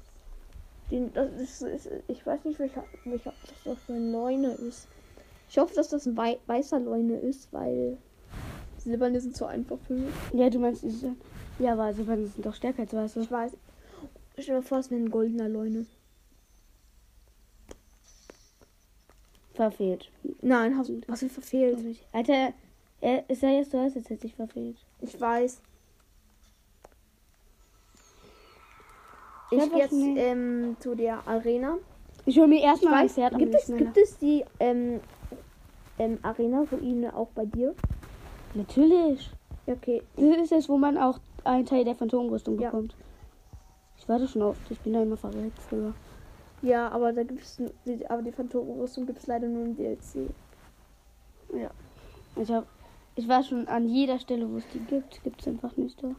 Den, das ist, ist, ich weiß nicht, welcher, welcher das doch für ein Leune ist. Ich hoffe, dass das ein wei weißer Leune ist, weil silberne sind so einfach für mich. Ja, du meinst diese. Ja, aber wenn sind doch stärker als weiße. Ich weiß. Stell dir vor, es wäre ein goldener Leune. Verfehlt. Nein, hast du was wir verfehlt. Alter, er ist ja jetzt, du hast jetzt sich verfehlt. Ich weiß. Ich Ich gehe jetzt ähm, zu der Arena. Ich hole mir erstmal ein Pferd gibt es, gibt es die ähm, ähm, Arena-Ruine auch bei dir? Natürlich. Ja, okay. Das ist es, wo man auch einen Teil der Phantomrüstung Ja. bekommt. Ich warte schon oft. Ich bin da immer verrückt früher. Ja, aber da gibt es die, aber die Phantomrüstung gibt es leider nur im DLC. Ich, hab, ich war schon an jeder Stelle, wo es die gibt. Gibt es einfach nicht da.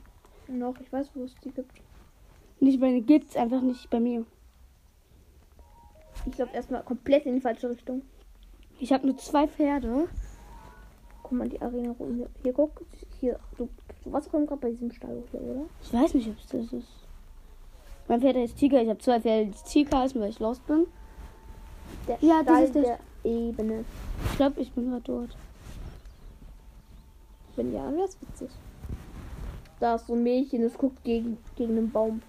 Noch, ich weiß, wo es die gibt. Nicht bei gibt es einfach nicht bei mir. Ich glaube erstmal komplett in die falsche Richtung. Ich habe nur zwei Pferde. Guck mal, die Arena-Ruine. Hier, guck. Hier, du, du warst gerade bei diesem Stall hier, oder? Ich weiß nicht, ob es das ist. Mein Pferd heißt Tiger. Ich habe zwei Pferde, die Tiger heißen, weil ich lost bin. Der Ja, das Stall ist der- der Ebene. Ich glaube, ich bin gerade dort. Ja, wäre es witzig. Da ist so ein Mädchen, das guckt gegen, gegen den Baum.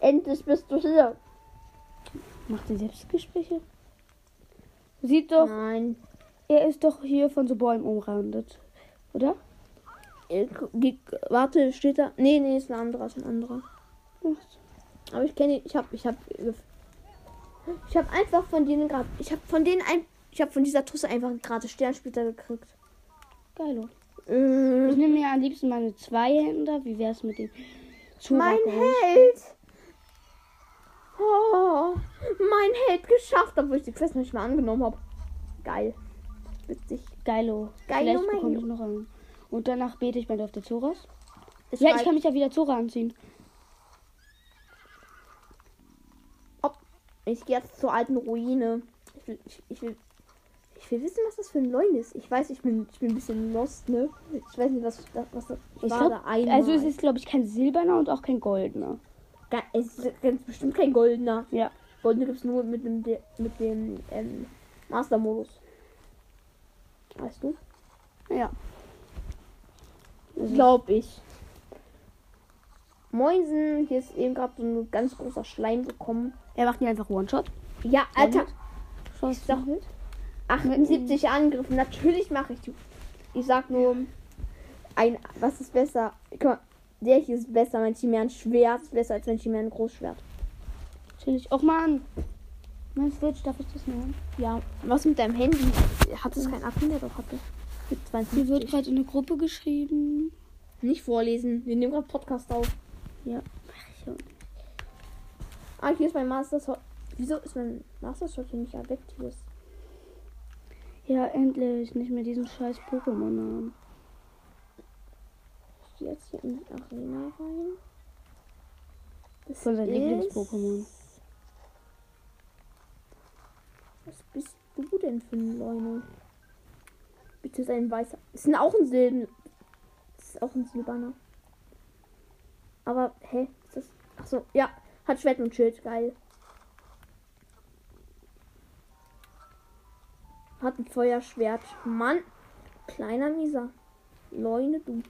Endlich bist du hier. Macht er Selbstgespräche? Sieht doch, Nein. er ist doch hier von so Bäumen umrandet. Oder? Warte, steht da? Nee, nee, ist ein anderer, ist ein anderer. Aber ich kenne ich habe ich habe ich habe einfach von denen gerade ich habe von denen ein ich habe von dieser Tusse einfach gerade Sternsplitter gekriegt. Geil. Ich Äh, nehme mir am liebsten meine Zweihänder. Wie wär's mit dem mein Zurak- Held. Oh, mein Held geschafft, obwohl ich die Quest nicht mehr angenommen habe. Geil. Witzig. Geilo. Geilo, Vielleicht bekomme ich noch einen. Und danach bete ich mal auf der Zoras. Es Ja, ich reicht- kann mich ja wieder Zora anziehen. Ich gehe jetzt zur alten Ruine. Ich will, ich, ich will, ich will wissen, was das für ein Leun ist. Ich weiß, ich bin, ich bin ein bisschen lost, ne? Ich weiß nicht, was, das- was das ich Ich war glaub, da einmal. Also es ist, glaube ich, kein silberner und auch kein goldener. Es ist ganz bestimmt kein goldener. Ja. Goldene gibt es nur mit dem, De- mit dem ähm, Master-Modus. Weißt du? Ja. Also, Glaub ich. Moinsen, hier ist eben gerade so ein ganz großer Schleim gekommen. er macht mir einfach One-Shot. Ja, Alter. Schuss. Ich sag, 78 Angriff. Natürlich mache ich die. Ich sag nur, ein, was ist besser? Guck mal, der hier ist besser. Mein Chimären Schwert ist besser als mein Chimären Großschwert. Chillig. Och man. Mein Switch, darf ich das nehmen? Ja. Was mit deinem Handy? Hat es kein Akku mehr? Doch hatte. Hier wird 52. gerade in eine Gruppe geschrieben. Nicht vorlesen. Wir nehmen gerade Podcast auf. Ja. Mach ich auch. Ah, hier ist mein Master Sword. Wieso ist mein Master Sword hier nicht Advectives? Ja, endlich. Nicht mehr diesen scheiß Pokémon haben. Ich gehe jetzt hier in die Arena rein. Das Von seinem ist- Lieblings-Pokémon. Was bist du denn für ein Leune? Bitte ist ein weißer. Ist ein, auch ein Silben. Ist auch ein Silberner. Aber, hä? Ist das. Achso, ja. Hat Schwert und Schild. Geil. Hat ein Feuerschwert. Mann. Kleiner Mieser. Leune, du.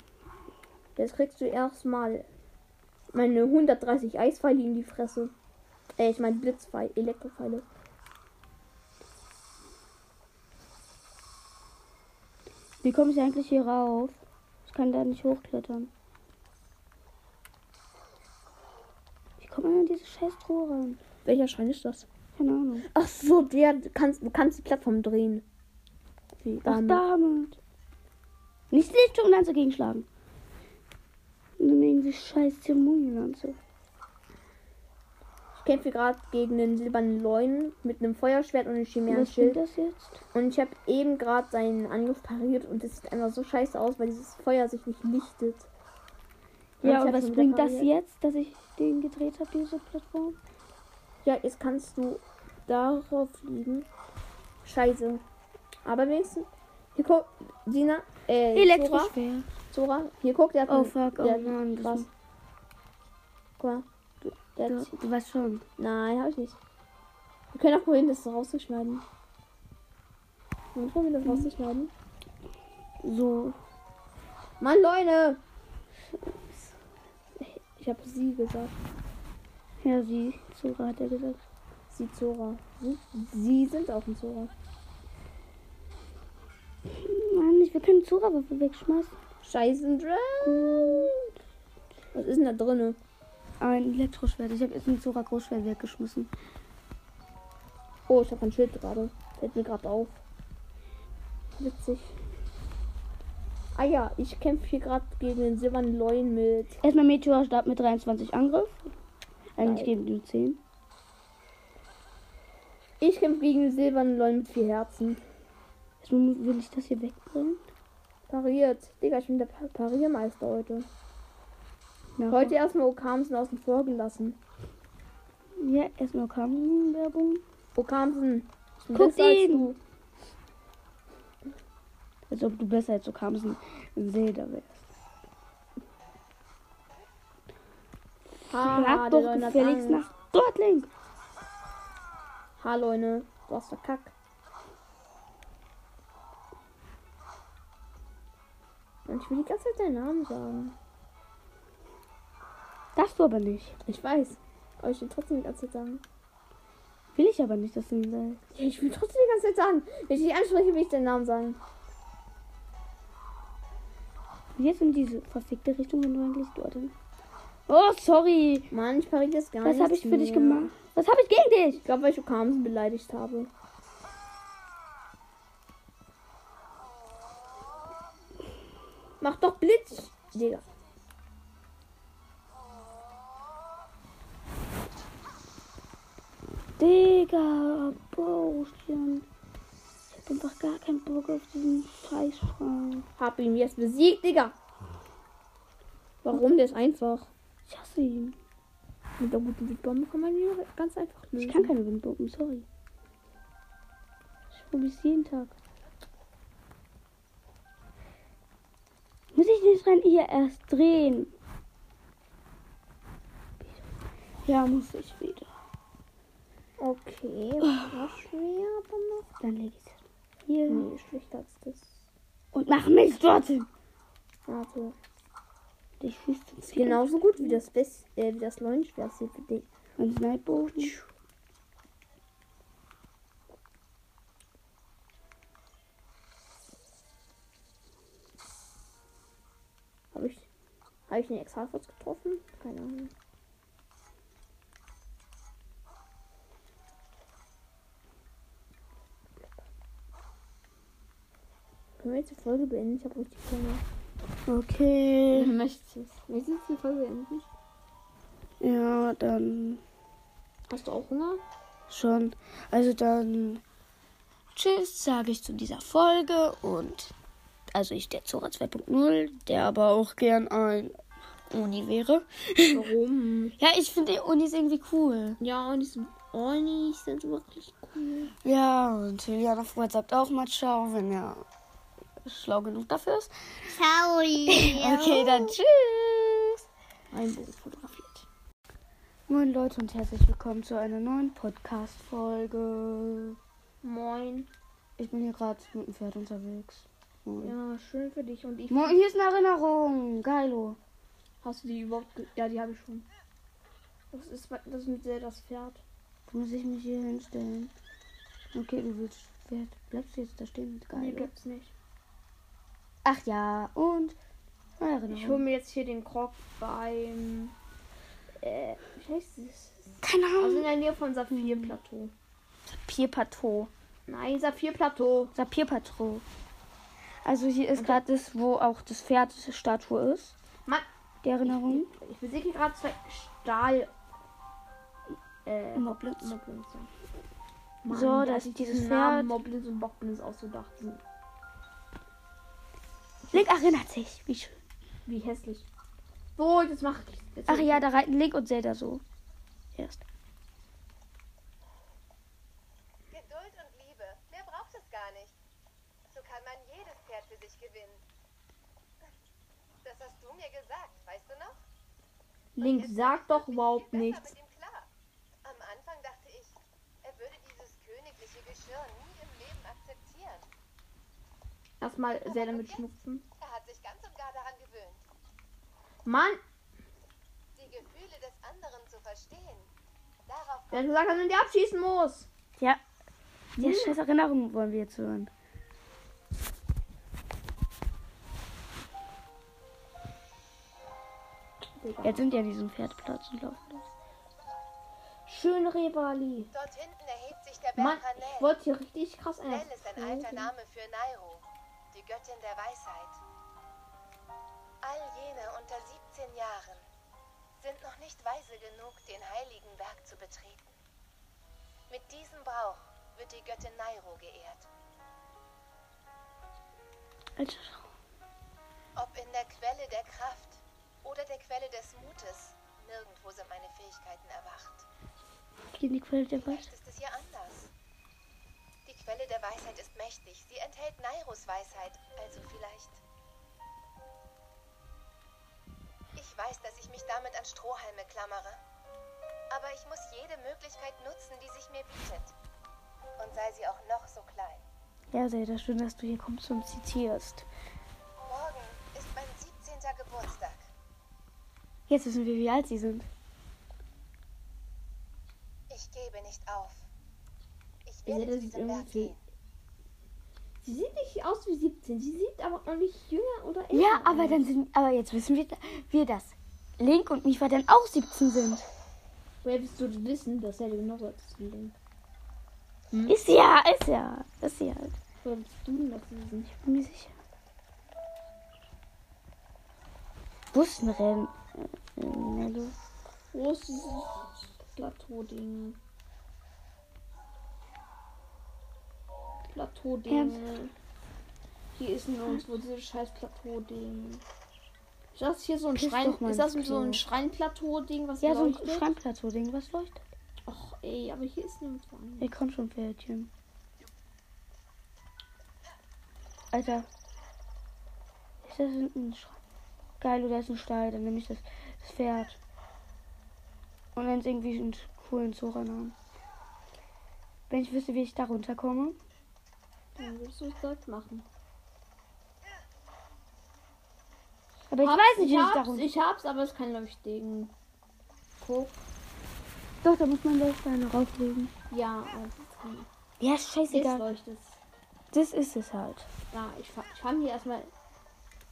Jetzt kriegst du erstmal meine 130 Eispfeile in die Fresse. Äh, ich meine Blitzpfeile, Elektropfeile. Wie komme ich eigentlich hier rauf? Ich kann da nicht hochklettern. Wie kommt man an diese scheiß Truhe ran? Welcher Schrein ist das? Keine Ahnung. Ach so, der du kannst du kannst die Plattform drehen. Wie Ach, damit. damit. Nicht Licht und Lanze gegenschlagen. Und dann wegen die scheiß Zeremonienlanze. Ich kämpfe gerade gegen den silbernen Leuen mit einem Feuerschwert und einem Was Chimären-Schild. das jetzt? Und ich habe eben gerade seinen Angriff pariert und es sieht einfach so scheiße aus, weil dieses Feuer sich nicht lichtet. Ja, und was schon wieder bringt das jetzt, dass ich den gedreht habe, diese Plattform? Ja, jetzt kannst du darauf fliegen. Scheiße. Aber wenigstens. Hier guck, Dina, äh, Zora, Elektroschwer. Zora, hier guck, der hat Oh ein- fuck, oh der hat Mann. Das was. Guck mal. Du, der du, du weißt schon. nein, hab ich nicht. Wir können auch probieren, das rauszuschneiden. Wir probieren, das rauszuschneiden. So. Mann, Leute! Ich habe sie gesagt. Ja, sie. Zora hat er gesagt. Sie Zora. Sie, sie sind auch ein Zora. Mann, ich will keine Zora-Waffe wegschmeißen. Scheiße, Dragon. Was ist denn da drinne? Ein Elektroschwert. Ich habe jetzt ein Zora-Großschwert weggeschmissen. Oh, ich habe ein Schild gerade. Fällt mir gerade auf. Witzig. Ah ja, ich kämpfe hier gerade gegen den silbernen Leuen mit. Erstmal Meteorstab mit 23 Angriff. Eigentlich die nur 10. Ich kämpfe gegen silbernen Leuen mit vier Herzen. Erstmal will ich das hier wegbringen. Pariert. Digga, ich bin der Pa- Pariermeister heute. Ja, Heute erstmal Okamsen außen vor gelassen. Ja, erstmal kam Werbung. Okamsen. Guck als ihn. du. Als ob du besser als Okamsen in Zelda wärst. Frag der doch gefälligst nach dort, Link. Ha, Leune. Du hast verkackt. Und ich will die ganze Zeit deinen Namen sagen. Darfst du aber nicht. Ich weiß. Aber ich will trotzdem die ganze Zeit sagen. Will ich aber nicht, dass du ihn sagst. Ja, ich will trotzdem die ganze Zeit sagen. Wenn ich dich anspreche, will ich deinen Namen sagen. Jetzt in diese verfickte Richtung, wenn du eigentlich dorthin. Oh, sorry. Mann, ich pariere das gar Was nicht. habe ich für dich gemacht? Was habe ich gegen dich? Ich glaube, weil ich Okamsen beleidigt habe. Mach doch Blitz, Digga. Digga, Bauschen. Ich hab einfach gar keinen Bock auf diesen Scheißschrank. Hab ihn jetzt besiegt, Digga. Warum? Der ist einfach. Ich hasse ihn. Mit der guten Windbombe kann man ihn ganz einfach lösen. Ich kann keine Windbomben, sorry. Ich probiere es jeden Tag. Muss ich nicht rein hier erst drehen? Ja, muss ich wieder. Okay, war schwer, aber noch. Dann lege ich es hier Nee, schlechter als das. und mach mich dorthin. Warte. Ich siehst du. Ist genauso gut wie das, Best, äh, wie das Leuenschwert sieht für dich. Ein Sniper. Habe ich, hab ich den Exalfos getroffen? Keine Ahnung. Können wir jetzt die Folge beenden? Ich habe richtig Hunger. Okay. Möchtest du Möchtest du die Folge beenden? Ja, dann Hast du auch Hunger? schon. Also dann Tschüss, sage ich zu dieser Folge und also ich der Zora 2.0, der aber auch gern ein Uni wäre. Warum? Ja, ich finde die Unis irgendwie cool. ja, und die sind, Onis sind wirklich cool. Ja, und Juliana Freud sagt auch mal Ciao, wenn er schlau genug dafür ist. Ciao. Okay, dann tschüss. Regenbogen fotografiert. Moin Leute und herzlich willkommen zu einer neuen Podcast-Folge. Moin. Ich bin hier gerade mit dem Pferd unterwegs. Moin. Ja, schön für dich. Und ich. Moin, hier ist eine Erinnerung. Geilo. Hast du die überhaupt. Ge ja, die habe ich schon. Das ist, das ist mit der das Pferd. Da muss ich mich hier hinstellen. Okay, du willst Pferd. Bleibst du jetzt da stehen? Nee, Geilo. gibt's nicht. Ach ja, und eine Ich hole mir jetzt hier den Krog beim. Äh, wie heißt es? Keine Also Ahnung. in der Nähe von Saphir-Plateau. Sapirplateau. Nein, Saphir-Plateau. Sapirplateau. Also hier ist gerade das, wo auch das Pferd-Statue ist. Mann, Die Erinnerung. ich besiege gerade zwei Stahl. Äh, Moblins. Moblins. ja. So, da ist dieses Pferd. Moblins und Bockblins ausgedacht. Sind Link erinnert sich. Wie schön. Wie hässlich. So, jetzt mach ich. Jetzt Ach ja, da reiten Link und Zelda so. Erst. Geduld und Liebe. Mehr braucht es gar nicht. So kann man jedes Pferd für sich gewinnen. Das hast du mir gesagt, weißt du noch? Link, Jetzt sag bin ich doch überhaupt nichts. Mit ihm klar. Am Anfang dachte ich, er würde dieses königliche Geschirr nie. Erstmal sehr damit schnupfen. Er hat sich ganz und gar daran gewöhnt, Mann, die Gefühle des anderen zu verstehen. Darauf wer hat gesagt, dass man die abschießen muss? Ja. Ja, scheiß Erinnerung wollen wir jetzt hören. Jetzt sind ja an diesem Pferdplatz und laufen los. Schön Revali. Dort hinten erhebt sich der Berg Mann, ich wollte hier richtig krass Nell einer. ist ein alter Name für Nairo, die Göttin der Weisheit. All jene unter 17 Jahren sind noch nicht weise genug, den heiligen Berg zu betreten. Mit diesem Brauch wird die Göttin Nairo geehrt. Alter, Ob in der Quelle der Kraft oder der Quelle des Mutes, nirgendwo sind meine Fähigkeiten erwacht. in die Quelle der Vielleicht ist es hier anders. Die Quelle der Weisheit ist mächtig. Sie enthält Nairos Weisheit. Also vielleicht. Ich weiß, dass ich mich damit an Strohhalme klammere. Aber ich muss jede Möglichkeit nutzen, die sich mir bietet. Und sei sie auch noch so klein. Ja, Zelda, schön, dass du hier kommst und zitierst. Morgen ist mein 17. Geburtstag. Jetzt wissen wir, wie alt sie sind. Ich gebe nicht auf. Das ist diesen Berg irgendwie-. Sie sieht nicht aus wie 17. Sie sieht aber noch nicht jünger oder älter Ja, aber dann sind, aber jetzt wissen wir, wir dass Link und Mifa dann auch 17 sind. Woher willst du das wissen, dass er genau so alt ist wie Link? Ist ja, ist ja, ist ja. halt. Woher willst du denn das wissen? Ich bin mir sicher. Bussenrennen. Äh, äh, Nello. Ist dieses Plateau-Ding? Plateau-Ding. Hier ist nirgendwo dieses scheiß Plateau-Ding. Ist das hier so ein Küss Schrein? Ist das ins so ein Klo. Schrein-Plateau-Ding, was Ja, so ein leuchtet? Schrankplateau-Ding, was leuchtet. Och, ey, aber hier ist nirgendwo an. Ey, komm schon, Pferdchen. Alter. Ist das ein Schrein? Geil, oder ist ein Stall, dann nehme ich das, das Pferd. Und wenn es irgendwie einen coolen Zora-Namen. Wenn ich wüsste, wie ich da runterkomme. Dann würdest du es direkt machen. Aber ich Hab's, weiß nicht, ich ich da hab's, runter. ich hab's, aber es ist kein Leuchtding. Guck. Doch, da muss man Leuchtsteine rauflegen. Ja, kein. Ja, scheißegal. leuchtet Das ist es halt. Ja, ich, ich fand hier erstmal.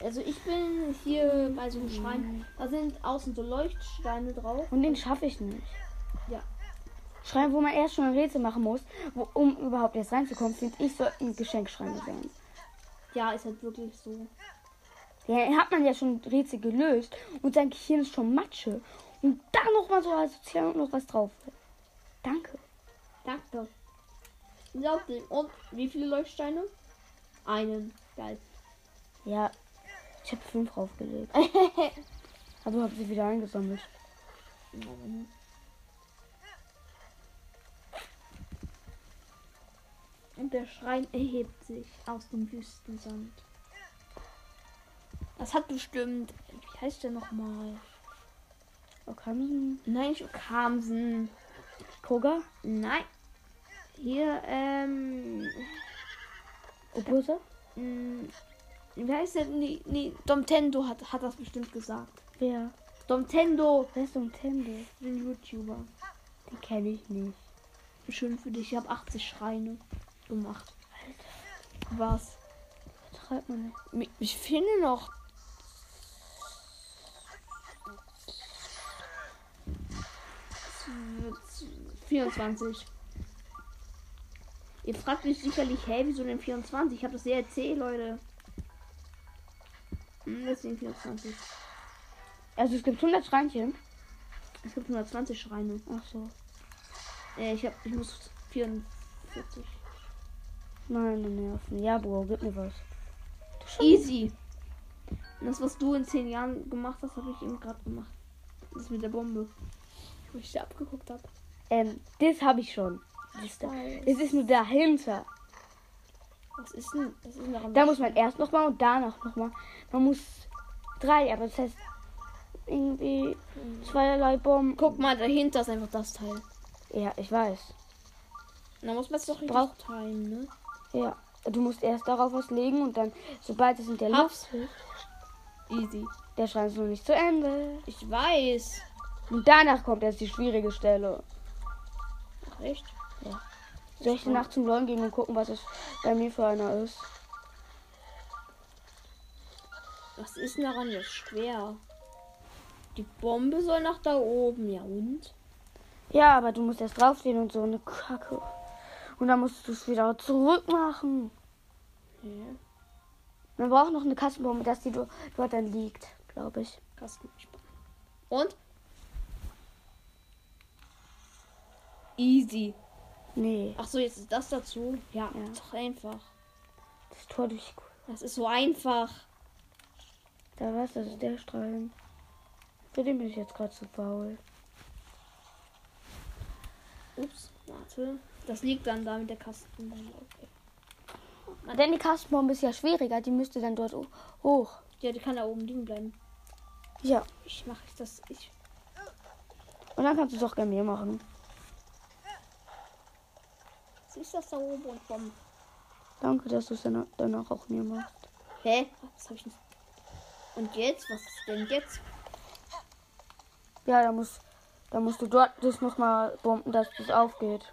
Also ich bin hier bei so einem Schrein. Da sind außen so Leuchtsteine drauf. Und den schaffe ich nicht. Ja. Schrein, wo man erst schon ein Rätsel machen muss, wo, um überhaupt erst reinzukommen, finde ich, sollten Geschenkschreine sein. Ja, ist halt wirklich so. Ja, hat man ja schon Rätsel gelöst und sein Gehirn ist schon Matsche. Und dann noch mal so asozial und noch was drauf. Danke. Danke. Dem. Und wie viele Leuchtsteine? Einen. Geil. Ja, ich habe fünf draufgelegt. Aber habe sie wieder eingesammelt. Und der Schrein erhebt sich aus dem Wüstensand. Das hat bestimmt. Wie heißt der nochmal? Okamsen. Nein, nicht Okamsen. Koga. Nein. Hier, ähm. Obusa. mh, Wie heißt der? Nee, nee, Domtendo hat, hat das bestimmt gesagt. Wer? Domtendo, Wer ist Nintendo? den YouTuber. Den kenne ich nicht. Schön für dich. Ich habe 80 Schreine gemacht. Was? Schreibt man nicht. Ich finde noch. 24. Ihr fragt mich sicherlich, hey, wieso denn 24? Ich habe das erzählt, Leute. Hm, Deswegen 24. Also es gibt 100 Schreinchen. Es gibt 120 Schreine. Ach so. Äh, ich, hab, ich muss 44. Meine Nerven. Ja, Bro, gib mir was. Easy. Das, was du in 10 Jahren gemacht hast, habe ich eben gerade gemacht. Das mit der Bombe. Wo ich dir abgeguckt habe. Ähm, das habe ich schon. Das, da. Es ist nur dahinter. Was ist denn? Was ist daran? Da muss man erst nochmal und danach nochmal. Man muss drei, aber das heißt irgendwie zweierlei Bomben. Guck mal, dahinter ist einfach das Teil. Ja, ich weiß. Dann muss man es doch Braucht- teilen, ne? Ja. Du musst erst darauf was legen und dann, sobald es in der Luft. Easy. der Schrein ist noch nicht zu Ende. Ich weiß. Und danach kommt erst die schwierige Stelle. Ach, echt? Soll ich danach zum Leuen gehen und gucken, was es bei mir für einer ist? Was ist denn daran jetzt schwer? Die Bombe soll nach da oben, ja und? Ja, aber du musst erst draufstehen und so eine Kacke. Und dann musst du es wieder zurück machen. Ja. Man braucht noch eine Kassenbombe, dass die do- dort dann liegt, glaube ich. Kasten. Und? Easy. Nee, Ach so, jetzt ist das dazu. Ja, Ja. ist doch einfach. das Tor durch. Das ist so einfach. Da was, das ist der Strahlen. Für den bin ich jetzt gerade zu faul. Ups, warte. Das liegt dann da mit der Kastenbombe. Okay. Denn die Kassenbombe ist ja schwieriger, die müsste dann dort ho- hoch. Ja, die kann da oben liegen bleiben. Ja, Ich mache das. Ich. und dann kannst du es auch gerne mir machen. Siehst du das da oben und Bombe? Danke, dass du es dann, danach auch mir machst. Hä? Was habe ich nicht. Und jetzt? Was ist denn jetzt? Ja, da musst, da musst du dort das nochmal bomben, dass das aufgeht.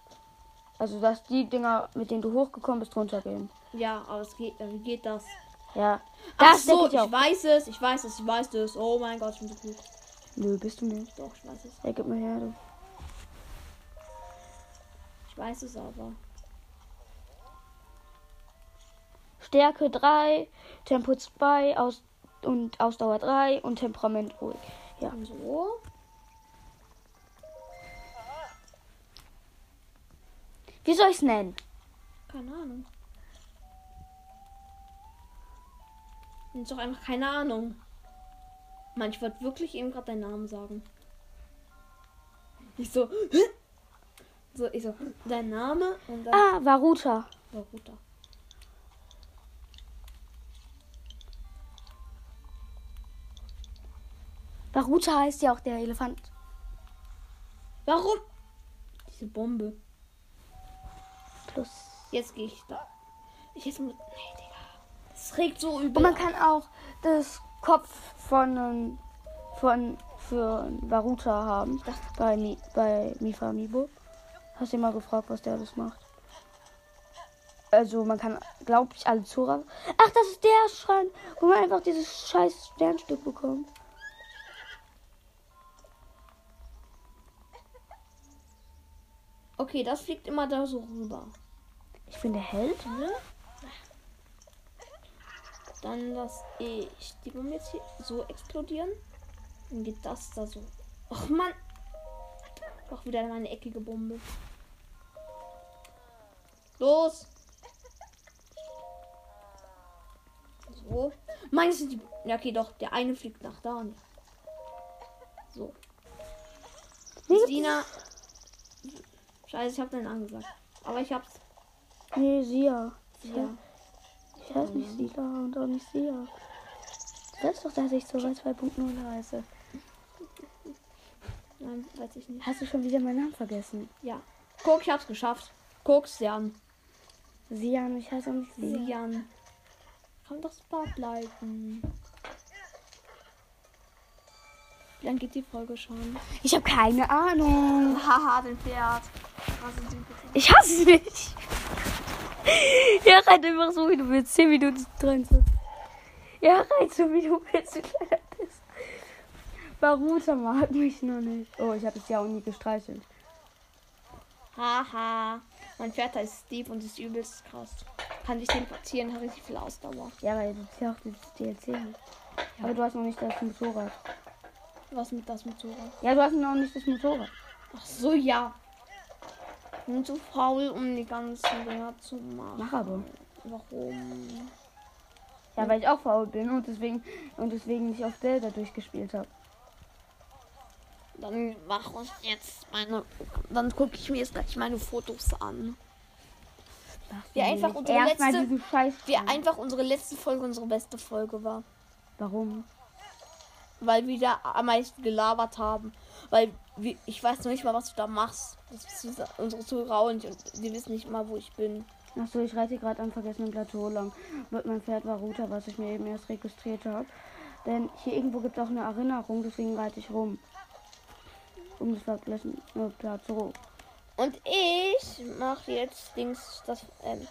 Also, dass die Dinger, mit denen du hochgekommen bist, runtergehen. Ja, aber es geht. Äh, wie geht das? Ja. Ach Das so, denke ich, ich weiß es. Ich weiß es. Ich weiß es. Oh mein Gott, ich bin so gut. Nö, bist du nicht. Doch, ich weiß es. Ey, gib mal her, du. Ich weiß es aber. Stärke 3, Tempo 2 aus und Ausdauer 3 und Temperament ruhig. Ja. So. Wie soll ich es nennen? Keine Ahnung. Ist doch einfach keine Ahnung. Mann, ich wollte wirklich eben gerade deinen Namen sagen. Ich so. So, ich so, dein Name und dann. Ah, Varuta. Naruto. Varuta heißt ja auch der Elefant. Warum? Diese Bombe. Plus. Jetzt gehe ich da. Ich jetzt muss. Nee, Digga. Das regt so übel. Und man kann auch das Kopf von, von für Varuta haben. Bei, Mi, bei Mifa Amiibo. Hast du mal gefragt, was der alles macht? Also man kann, glaube ich, alle Zora. Ach, das ist der Schrein, wo man einfach dieses scheiß Sternstück bekommt. Okay, das fliegt immer da so rüber. Ich bin der Held. Ne? Dann lasse ich die Bombe jetzt hier so explodieren. Dann geht das da so. Ach Mann! Auch wieder meine eckige Bombe. Los! So. Meine sind die. Ja, okay, doch. Der eine fliegt nach da. und- So. Nee, Sina. Scheiße, ich hab deinen Namen gesagt. Aber ich hab's. Nee, Sia. Ja. Ich heiße nicht Sila und auch nicht Sia. Du weißt doch, dass ich sogar 2.0 heiße. Nein, weiß ich nicht. Hast du schon wieder meinen Namen vergessen? Ja. Guck, ich hab's geschafft. Guck's, Jan. Sian, ich heiße auch nicht Sia. Jan. Kann doch Spa bleiben. Wie lang geht die Folge schon? Ich habe keine Ahnung. Haha, den Pferd. Ich hasse dich. Ja, rennt einfach so, wie du willst. 10 Minuten 23. Ja, rennt so, wie du willst, du kleiner Piss. Baruta mag mich noch nicht. Oh, ich habe es ja auch nie gestreichelt. Haha. Mein Pferd heißt Steve und ist übelst krass. Kann dich teleportieren, hat richtig viel Ausdauer. Ja, weil das ist ja auch das DLC. Aber du hast noch nicht das Motorrad. Was mit das Motorrad? Ja, du hast noch nicht das Motorrad. Ach so, ja. Bin zu faul, um die ganzen Dinger zu machen. Mach aber. Warum? Ja, weil ich auch faul bin und deswegen, und deswegen nicht auf Zelda durchgespielt habe. Dann mach ich jetzt meine. Dann gucke ich mir jetzt gleich meine Fotos an. Wir einfach unsere letzte-. Wie einfach unsere letzte Folge unsere beste Folge war. Warum? Weil wir da am meisten gelabert haben. Weil ich weiß noch nicht mal, was du da machst. Das wissen unsere Zuhörer und die wissen nicht mal, wo ich bin. Achso, ich reite gerade am vergessenen Plateau lang. Mit meinem Pferd Varuta, was ich mir eben erst registriert habe. Denn hier irgendwo gibt es auch eine Erinnerung, deswegen reite ich rum. Um das vergessene Plateau. Und ich mache jetzt Dings, das, ähm,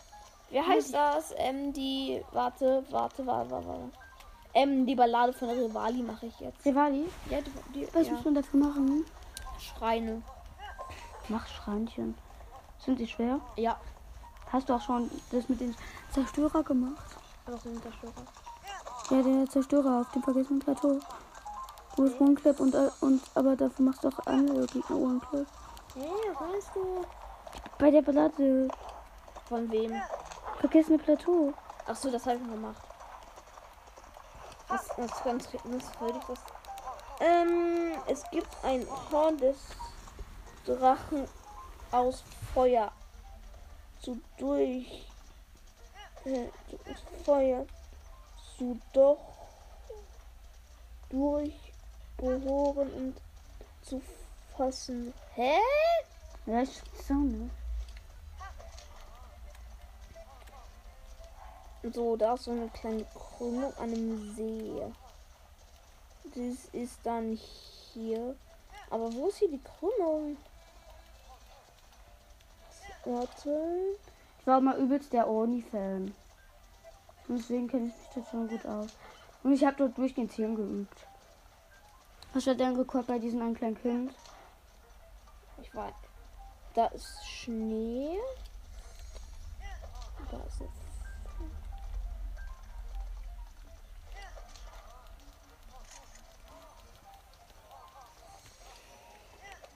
wie heißt das? Ähm, die, warte, warte, warte, warte. warte. Ähm, die Ballade von Rivali mache ich jetzt. Rivali, Ja, die, die was ja. muss man dafür machen? Schreine. Mach Schreinchen. Sind die schwer? Ja. Hast du auch schon das mit dem Zerstörer gemacht? Was sind Zerstörer? Ja, der Zerstörer auf dem vergessenen Plateau. Wo ist One-Clip und, äh, und aber dafür machst du auch andere Gegner One-Clip. Hey, weißt du? Bei der Ballade Von wem? vergessene Plateau. Ach so, das habe ich gemacht. Was, was ganz wollte ich das? Ähm, es gibt ein Horn des Drachen aus Feuer. Zu durch äh, Feuer zu doch durchbohren und zu fassen. Hä? Ja, ich so, ne? So, da ist so eine kleine Krümmung an einem See. Das ist dann hier. Aber wo ist hier die Krümmung? Warte. Ich war mal übelst der Oni-Fan. Deswegen kenne ich mich dort schon gut aus. Und ich habe dort durchgehend Zielen geübt. Was war dein Rekord bei diesem einen kleinen Kind? Ich weiß. Da ist Schnee. Da ist eine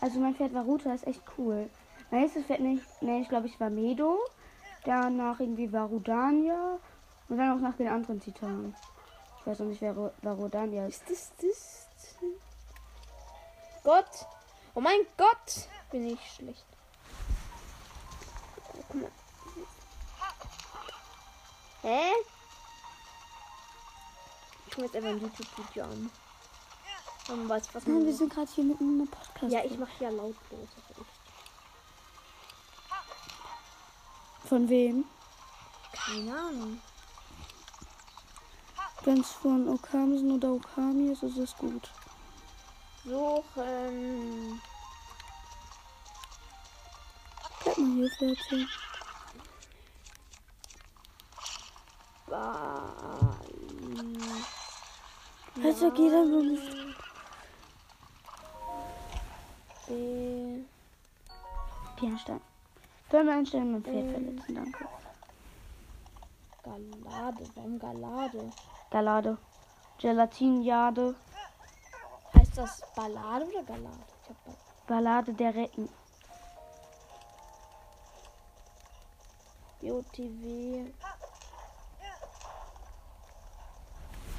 Also mein Pferd Varuta ist echt cool. Mein nächstes Pferd nenne ich, glaube ich, war Medo. Danach irgendwie Varudania. Und dann auch nach den anderen Titanen. Ich weiß noch nicht, wer Ro- Varudania ist. Ist das das? Gott! Oh mein Gott! Bin ich schlecht. Oh, guck mal. Hä? Ich guck jetzt einfach ein YouTube-Video an. Dann weiß was man Nein, wir sind gerade hier mitten in einem Podcast. Ja, ich mache ja lautlos. Also Von wem? keine Ahnung. Wenn es von Okamsen oder Okami ist, ist es gut. Suchen. Bleib mal hier, Pferdchen. Bali. Alter, geh dann nur nicht. Bernstein. Können wir einstellen, mein Pferd Ähm. verletzen, danke. Galade. Warum Galade? Galade. Gelatinjade. Heißt das Ballade oder Galade? Ich hab Ball Ballade der Recken. BOTW.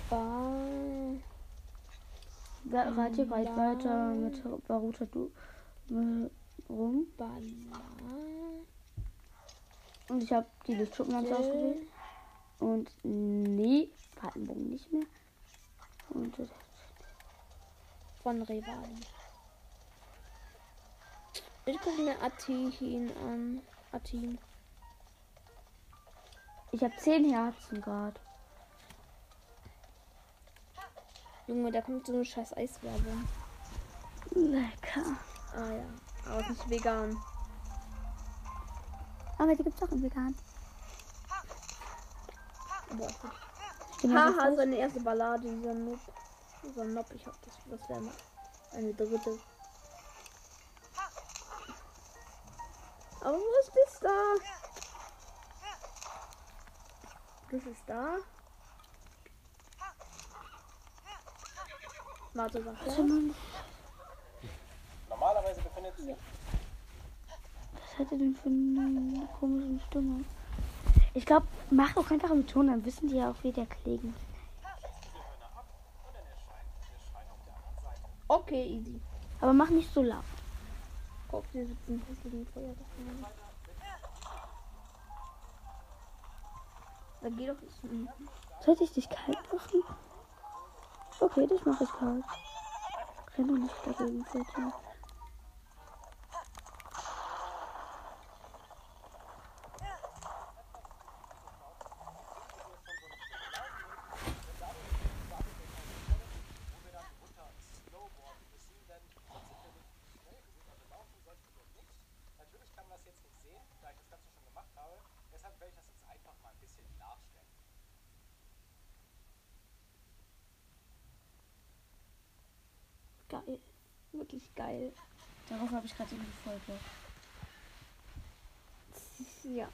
Ba Reite gleich weiter mit Baruta du äh, rum. Ballade. Und ich habe die Lichtschupplanze ausgewählt. Und nee, Faltenbogen nicht mehr. Und Von Revali. Ich gucke mir Athen an. Athen. ich habe 10 Herzen gerade. Junge, da kommt so eine scheiß Eiswerbung. Lecker. Ah ja. Aber ist nicht vegan. Aber die gibt's auch im Vegan. Boah, Haha, ist seine erste Ballade, dieser Noob. Dieser Nob, ich hab das, das wäre eine dritte. Aber wo ist das da? Das ist da. Warte, was das da? Normalerweise befindet sich Was hat er denn für eine komische Stimme? Ich glaube, mach auch einfach einen Ton, dann wissen die ja auch, wie der klingt. Okay, easy. Aber mach nicht so laut. Guck, die sitzen hässlichen Feuerwaffen. Da geht doch nicht. Sollte ich dich kalt machen? Okay, dich mache ich kalt. Renn doch nicht dagegen, Pferdchen. Natürlich kann man das jetzt nicht sehen, da ich das Ganze schon gemacht habe. Deshalb werde ich das jetzt einfach mal ein bisschen nachstellen. Geil. Wirklich geil. Darauf habe ich gerade irgendwie voll Bock. Ja.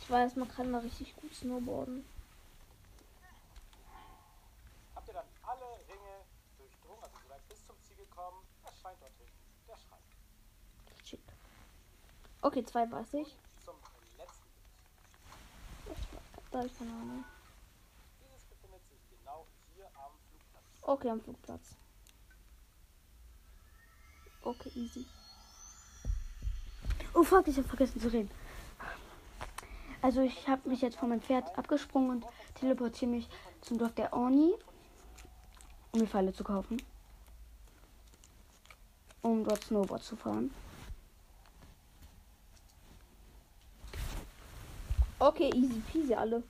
Ich weiß, man kann da richtig gut snowboarden. Habt ihr dann alle Ringe durchdrungen, also soweit bis zum Ziel gekommen? Erscheint dort hinten der Schrank. Shit. Okay, zwei weiß ich. Zum letzten. Da ich keine Ahnung. Dieses befindet sich genau hier am Flugplatz. Okay, am Flugplatz. Okay, easy. Oh fuck, ich habe vergessen zu reden. Also ich habe mich jetzt von meinem Pferd abgesprungen und teleportiere mich zum Dorf der Orni, um mir Pfeile zu kaufen. Um dort Snowboard zu fahren. Okay, easy peasy alle.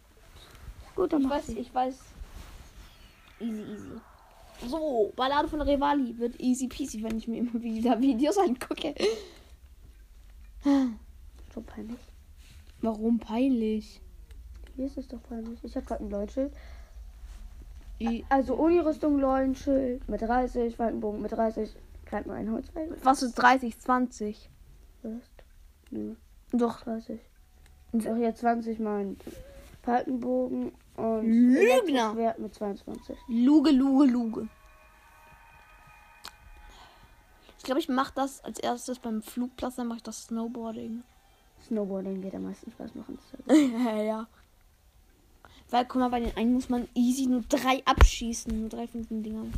Gut, dann Ich weiß, ich. ich weiß. Easy, easy. So, Ballade von Revali wird easy peasy, wenn ich mir immer wieder Videos angucke. So peinlich. Warum peinlich? Hier ist es doch peinlich. Ich habe gerade ein Leutschild. Also Uni-Rüstung, Leutschild mit 30, Falkenbogen mit 30, gerade nur ein Holzpfeil. Was ist 30, 20? Was? Nö, Doch. 30. Und auch jetzt 20 mein Falkenbogen und Lügner. Mit 22. Luge, Luge, Luge. Ich glaube, ich mache das als erstes beim Flugplatz, dann mache ich das Snowboarding. Snowboarding wird am meisten Spaß machen. ja, ja. Weil, guck mal, bei den einen muss man easy nur drei abschießen. Nur drei von diesen Dingern.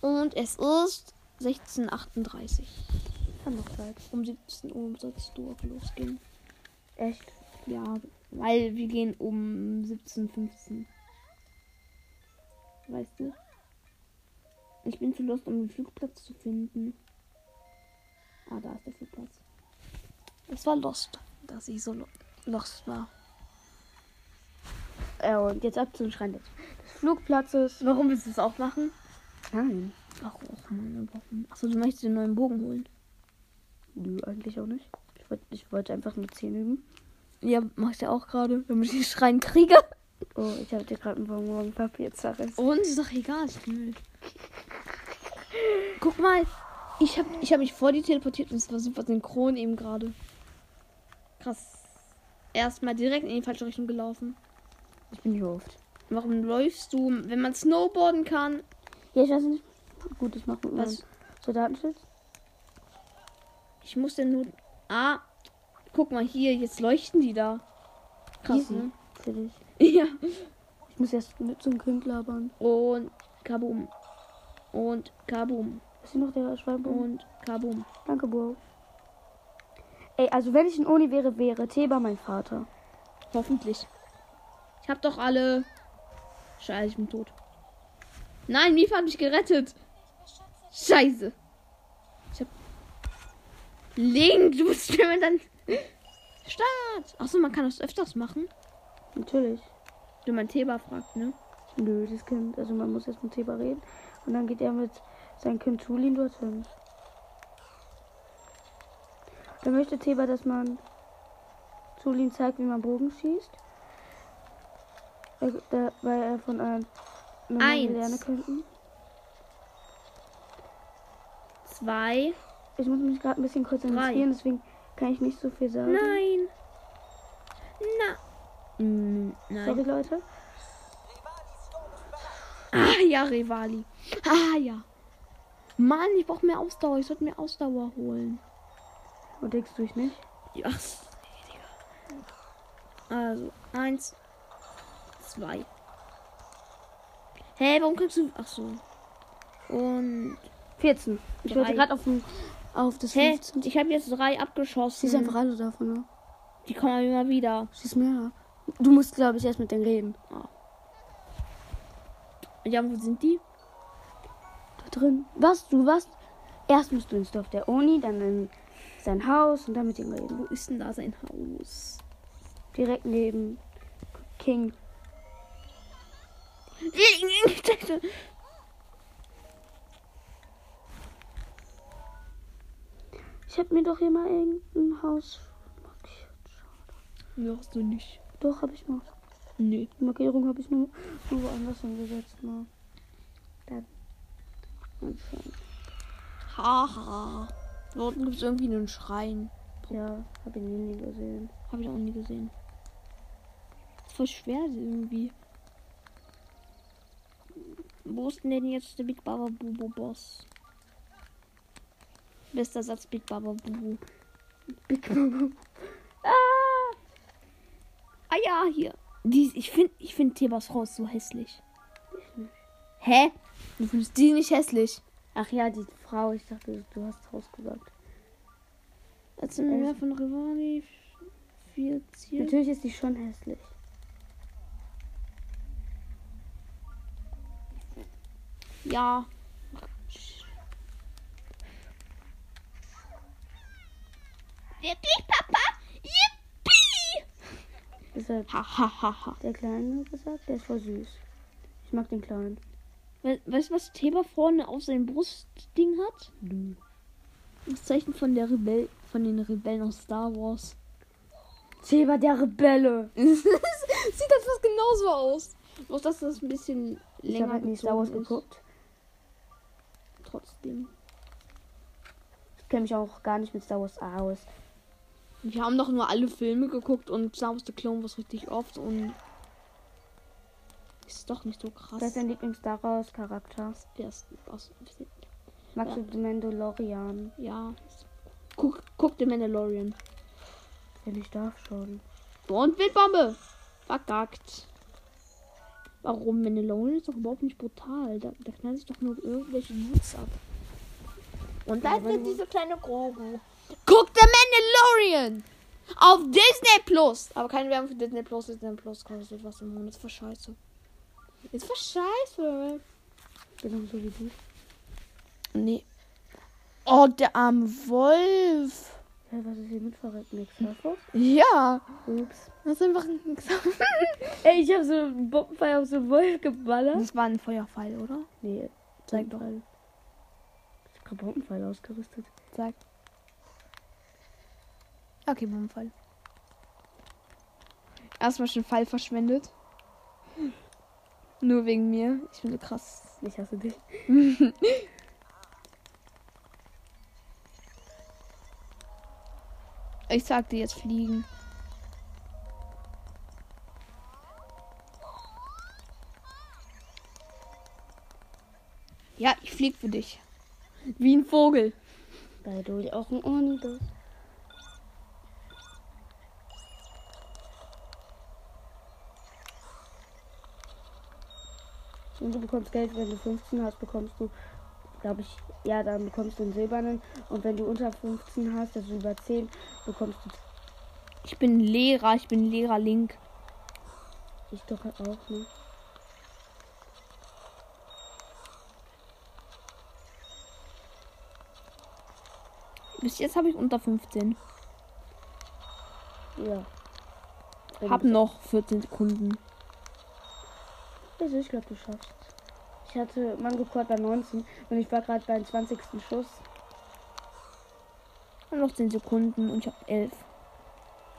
Und es ist 16.38 Kann doch Zeit. Um 17 Uhr sollst du auch losgehen. Echt? Ja, weil wir gehen um 17.15 Weißt du? Ich bin zu lost, um den Flugplatz zu finden. Ah, da ist der Flugplatz. Das war lost, dass ich so lo lost war. Äh, und jetzt ab zum Schrein des, Flugplatzes. Warum willst du das auch machen? Nein. Warum? Warum? Achso, du möchtest den neuen Bogen holen. Nö, eigentlich auch nicht. Ich wollte ich wollte einfach nur 10 üben. Ja, mach ich ja auch gerade, damit ich den Schrein kriege. Oh, ich habe dir gerade einen Bonbon Papier zerrissen. Und ist doch egal, ich will. Guck mal, ich habe ich hab mich vor dir teleportiert und es war super synchron eben gerade. Krass. erstmal direkt in die falsche Richtung gelaufen. Ich bin hier oft. Warum läufst du, wenn man snowboarden kann? Ja, ich weiß nicht. Gut, ich mach mit meinem Was? Soldatenschutz. Ich muss denn nur. Ah, guck mal hier, jetzt leuchten die da. Krass, Easy. ne? Für dich. Ja. Ich muss erst mit zum Kind labern. Und Kabum. Und Kabum. Ist hier noch der Schwalbe? Und Kabum. Danke, Bro. Ey, also wenn ich in Uni wäre, wäre Theba mein Vater. Hoffentlich. Ich hab doch alle. Scheiße, ich bin tot. Nein, Mifa hat mich gerettet. Scheiße. Ich hab. Link, du musst mir dann. Start. Achso, man kann das öfters machen. Natürlich. Wenn man Theba fragt, ne? Nö, das Kind. Also man muss erst mit Theba reden. Und dann geht er mit seinem Kind Tulin dorthin. Dann möchte Theba, dass man Tulin zeigt, wie man Bogen schießt. Er, da, weil er von einem lernen könnten. Zwei. Ich muss mich gerade ein bisschen konzentrieren, deswegen kann ich nicht so viel sagen. Nein. Na. Mm, nein. Sorry, Leute. Ah ja, Rivali. Ah ja. Mann, ich brauche mehr Ausdauer. Ich sollte mehr Ausdauer holen. Und denkst du ich nicht? Ja. Also, eins, zwei. Hä, warum kannst du. Ach so. Und. 14. Ich wollte gerade auf, den- auf das Hä? 15. Ich habe jetzt drei abgeschossen. Schieß einfach alle davon ab. Die kommen immer wieder. Schieß mehr ab. Du musst, glaube ich, erst mit denen reden. Ja, wo sind die? Da drin. Was? Du was? Erst musst du ins Dorf der Uni, dann in sein Haus und dann mit ihm reden. Wo ist denn da sein Haus? Direkt neben King. Ich habe mir doch hier mal irgendein Haus markiert. Ja, hast du nicht. Doch, habe ich mal. Nee. Die Markierung habe ich nur, nur woanders hingesetzt. Mal. Dann. Haha. Dort gibt es irgendwie einen Schrein. Ja, habe ich nie gesehen. Habe ich auch nie gesehen. Voll schwer irgendwie. Wo ist denn jetzt der Big Baba Bubu Boss? Bester Satz Big Baba Bubu. Big Mama. Ah! Ah ja, hier. Die, ich finde ich find Thebas Frau ist so hässlich. Hä? Du findest die nicht hässlich? Ach ja, die Frau. Ich dachte, du hast Haus gesagt. Mir mehr von Rivani 14. Natürlich ist die schon hässlich. Ja. Wirklich, Papa? Yippie! Deshalb Ha, ha, ha, ha. der Kleine gesagt, der ist voll süß. Ich mag den Kleinen. We weißt du, was Theba vorne auf seinem Brustding hat? Das Zeichen von der Rebell von den Rebellen aus Star Wars. Theba, der Rebelle. Sieht das fast genauso aus. Bloß dass das ein bisschen länger Ich habe halt nie Star Wars ist. geguckt. Trotzdem. Ich kenne mich auch gar nicht mit Star Wars aus. Wir haben doch nur alle Filme geguckt und Star Wars The Clone Wars richtig oft und ist doch nicht so krass. Was ist dein Lieblings-Star Wars-Charakter? ersten aus. Magst Ja. du den Mandalorian? Ja. Guck, guck den Mandalorian. Wenn ich darf schon. Und Wildbombe. Verkackt. Warum? Mandalorian ist doch überhaupt nicht brutal. Da, da knallen sich doch nur irgendwelche Dudes ab. Und da Ja, ist du- diese kleine Grogu. Guck der Mandalorian! Auf Disney Plus! Aber keine Werbung für Disney Plus. Disney Plus kostet was im Monat. Ist voll scheiße. Ist voll scheiße. Genauso wie du. Nee. Oh, der arme Wolf. Ja, was ist hier mit verrückt? Nix? Ja. Ups. Das ist einfach ein Ey, ich habe so einen Bombenpfeil auf so einen Wolf geballert. Das war ein Feuerpfeil, oder? Nee, Zeig doch. Ich hab grad Bombenpfeil ausgerüstet. Sag. Okay, Bombenfall. Erstmal schon Fall verschwendet. Nur wegen mir. Ich bin so krass. Ich hasse dich. ich sag dir jetzt fliegen. Ja, ich flieg für dich. Wie ein Vogel. Weil du auch ein Ohren Und du bekommst Geld, wenn du 15 hast, bekommst du, glaube ich, ja, dann bekommst du einen silbernen. Und wenn du unter 15 hast, also über 10, bekommst du. Ich bin Lehrer, ich bin Lehrer Link. Ich doch auch, ne? Bis jetzt habe ich unter 15. Ja. Hab noch 14 Sekunden. Also ich glaube, du schaffst. Ich hatte Mango Quad bei 19 und ich war gerade beim 20. Schuss. Und noch 10 Sekunden und ich habe 11.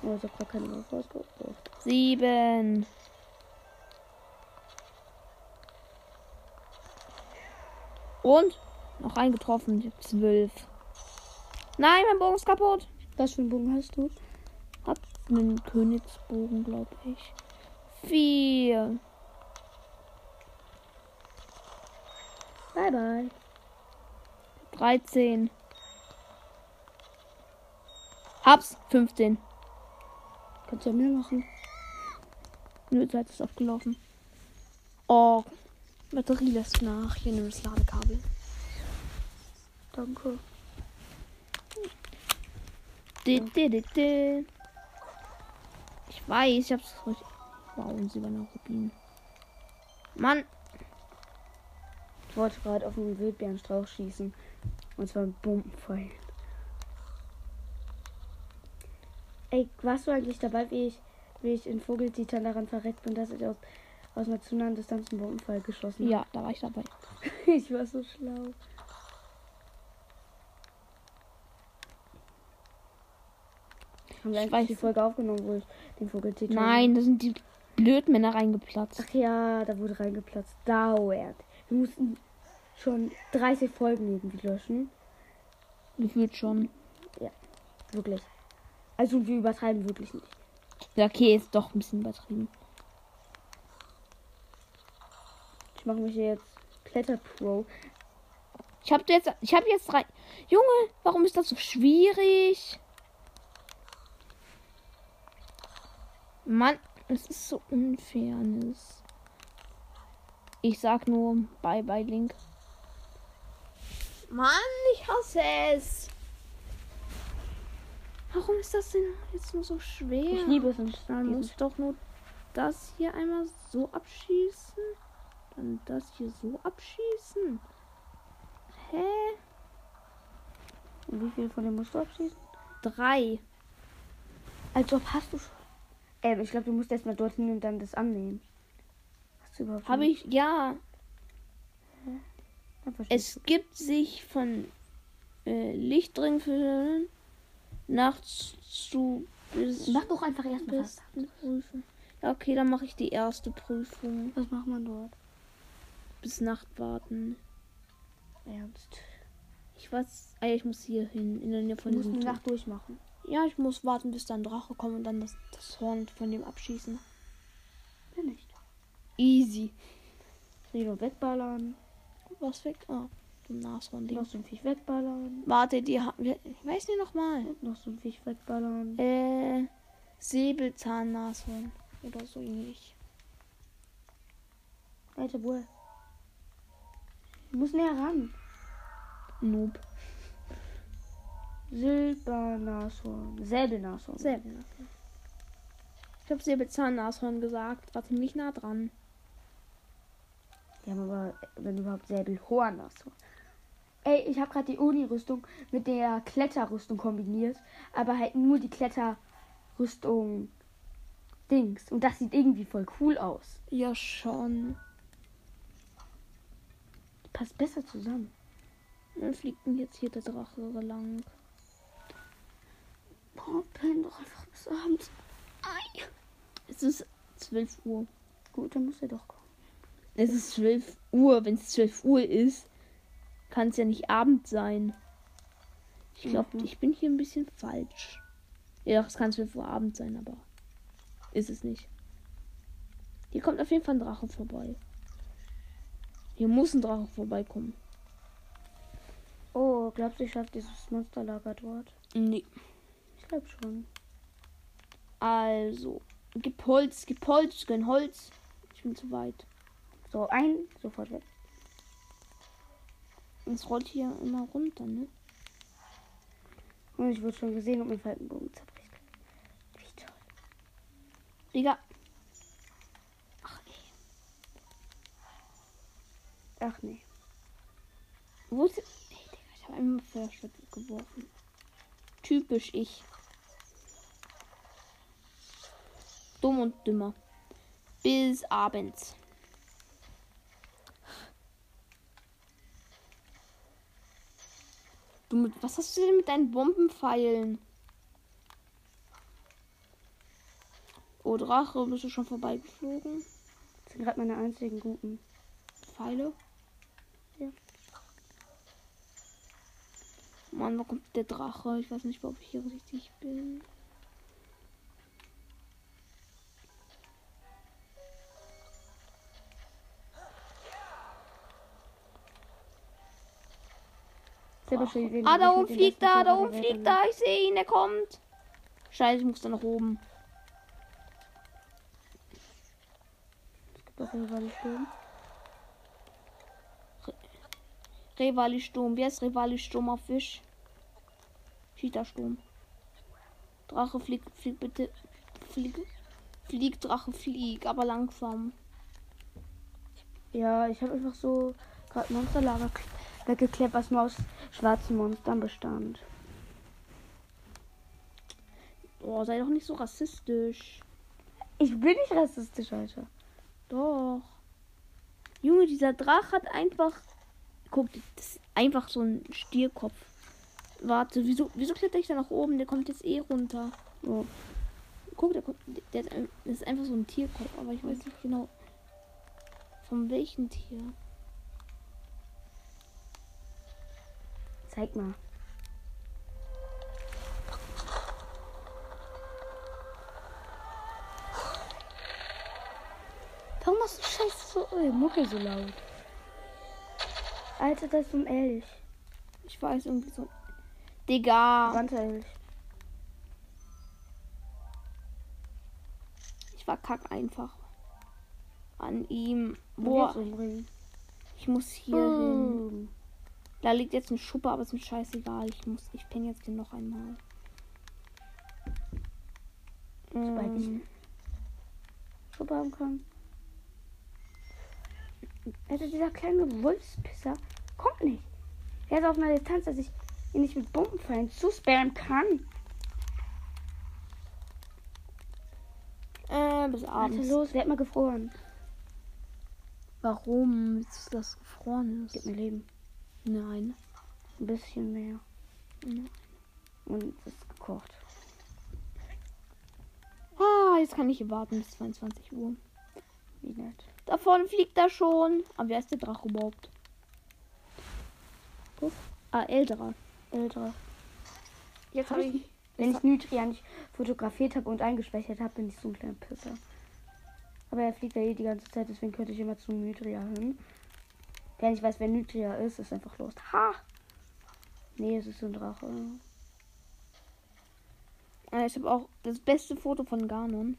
Oh, ich habe gerade keine Waffe ausgebraucht. 7. Und? Noch eingetroffen. Ich habe 12. Nein, mein Bogen ist kaputt. Was für einen Bogen hast du? Hab einen Königsbogen, glaube ich. 4. Bye bye. 13. Hab's. 15. Kannst du ja mehr machen. Nö, Zeit ist abgelaufen. Oh. Batterie lässt nach. Hier nimm das Ladekabel. Danke. Di. Ich weiß, ich hab's richtig. Wow, ein silberner Rubin. Mann, Ich wollte gerade auf einen Wildbeerenstrauch schießen. Und zwar mit Bombenpfeil. Ey, warst du eigentlich dabei, wie ich, wie ich in Vogeltitan daran verreckt bin, dass ich aus, aus einer zu nahen Distanz einen Bombenpfeil geschossen ja, da war ich dabei. habe? Ich war so schlau. Haben wir Ich eigentlich die Folge aufgenommen, wo ich den Vogeltitan... Nein, da sind die Blödmänner reingeplatzt. Ach ja, da wurde reingeplatzt. Dauert. Wir mussten schon 30 Folgen irgendwie löschen. Gefühlt schon. Wirklich. Also wir übertreiben wirklich nicht. Ja, okay, ist doch ein bisschen übertrieben. Ich mache mich jetzt Kletterpro. Ich hab jetzt, ich hab jetzt drei. Junge, warum ist das so schwierig? Mann, es ist so unfairness. Ich sag nur bye bye Link. Mann, ich hasse es. Warum ist das denn jetzt nur so schwer? Ich liebe es und Man muss doch nur das hier einmal so abschießen. Dann das hier so abschießen. Hä? Und wie viel von dem musst du abschießen? Drei. Als ob hast du schon. Ähm, ich glaube, du musst erstmal dorthin und dann das annehmen. Du Habe ich, ja. Es gibt sich von äh, Lichtringfilmen nachts zu. Mach doch einfach erstmal Prüfen. Ja, okay, dann mache ich die erste Prüfung. Was macht man dort? Bis Nacht warten. Ernst. Ich weiß, ah, ja, ich muss hier hin, in der Nähe Du von musst diesem eine Turm. Nacht durchmachen. Ja, ich muss warten, bis dann Drache kommt und dann das, das Horn von dem abschießen. Easy. Lieber wegballern. Was weg? Ah, ein Nashorn-Ding. Noch so ein Viech wegballern. Warte, die haben wir. Ich weiß nicht nochmal. Noch so ein Viech wegballern. Äh, Säbelzahn-Nashorn. Oder so ähnlich. Alter, wo? Du musst näher ran. Noob. Silbernashorn. Säbelnashorn. Säbelnashorn. Ich habe Säbelzahn-Nashorn gesagt. Warte nicht nah dran. Die haben aber, wenn überhaupt, Säbelhornashorn. Ey, ich habe gerade die Uni-Rüstung mit der Kletterrüstung kombiniert. Aber halt nur die Kletterrüstung Dings. Und das sieht irgendwie voll cool aus. Ja, schon. Die passt besser zusammen. Dann fliegt denn jetzt hier der Drache lang. Boah, penn doch einfach bis abends. Ei. Es ist 12 Uhr. Gut, dann muss er doch kommen. Es ist 12 Uhr. Wenn es 12 Uhr ist, kann es ja nicht Abend sein. Ich glaube, Mhm. ich bin hier ein bisschen falsch. Ja, es kann 12 Uhr Abend sein, aber ist es nicht. Hier kommt auf jeden Fall ein Drache vorbei. Hier muss ein Drache vorbeikommen. glaubst du, ich schaffe dieses Monsterlager dort? Nee. Ich glaube schon. Also, gib Holz, gib Holz, gönn Holz. Ich bin zu weit. So, ein, sofort weg. Und es rollt hier immer runter, ne? Und ich wurde schon gesehen und mein Falkenbogen zerbricht. Wie toll. Digga. Ach, ey. Ach nee. Wo ist. Ey, Digga, ich habe einmal Feuerschutz geworfen. Typisch ich. Dumm und dümmer. Bis abends. Du mit, was hast du denn mit deinen Bombenpfeilen? Oh, Drache, bist du schon vorbeigeflogen? Das sind gerade meine einzigen guten. Pfeile? Ja. Mann, wo kommt der Drache? Ich weiß nicht, ob ich hier richtig bin. Selber schon gesehen, Ah, da oben fliegt besten da, oben der fliegt da. Ich sehe ihn, er kommt. Scheiße, ich muss da nach oben. bin. Doch, hier war die Sturm. Revali Sturm. Wer ist Revali Sturm auf Fisch? Cheetah Sturm. Drache, flieg, flieg bitte. Flieg. Flieg, Drache, flieg, aber langsam. Ja, ich habe einfach so gerade Monsterlager weggeklebt, was nur aus schwarzen Monstern bestand. Oh, sei doch nicht so rassistisch. Ich bin nicht rassistisch, Alter. Doch. Junge, dieser Drache hat einfach. Guck, das ist einfach so ein Stierkopf. Warte, wieso, wieso kletter ich da nach oben? Der kommt jetzt eh runter. Oh. Guck, der, kommt, der das ist einfach so ein Tierkopf, aber ich weiß nicht genau. Von welchem Tier? Zeig mal. Warum machst du scheiße so äh, Mucke so laut? Alter, das ist ein Elch. Ich weiß irgendwie so. Digga, Wanderelch. ich war kack einfach. An ihm. Boah. Ich muss hier hin. Da liegt jetzt ein Schuppe, aber ist mir scheißegal. Ich muss, ich penne jetzt den noch einmal. Sobald ich- Ähm, Schuppe haben kann. Alter, dieser kleine Wolfspisser kommt nicht. Er ist auf einer Distanz, dass ich ihn nicht mit Bombenpfeilen zuspammen kann. äh, bis abends. los, werd mal gefroren. Warum? Ist das gefroren Gib ist? mir Leben. Nein. Ein bisschen mehr. Mhm. Und es ist gekocht. Ah, jetzt kann ich hier warten bis 22 Uhr. Wie nett. Da vorne fliegt er schon. Aber wer ist der Drache überhaupt? Guck. Ah, älterer. Älter. Jetzt hab ich- Wenn ich Nutria nicht fotografiert habe und eingespeichert habe, bin ich so ein kleiner Pisser. Aber er fliegt ja eh die ganze Zeit, deswegen könnte ich immer zu Nutria hin. Wer nicht weiß, wer Nutria ist, ist einfach los. Ha! Nee, es ist so ein Drache. Ah, Ich habe auch das beste Foto von Ganon.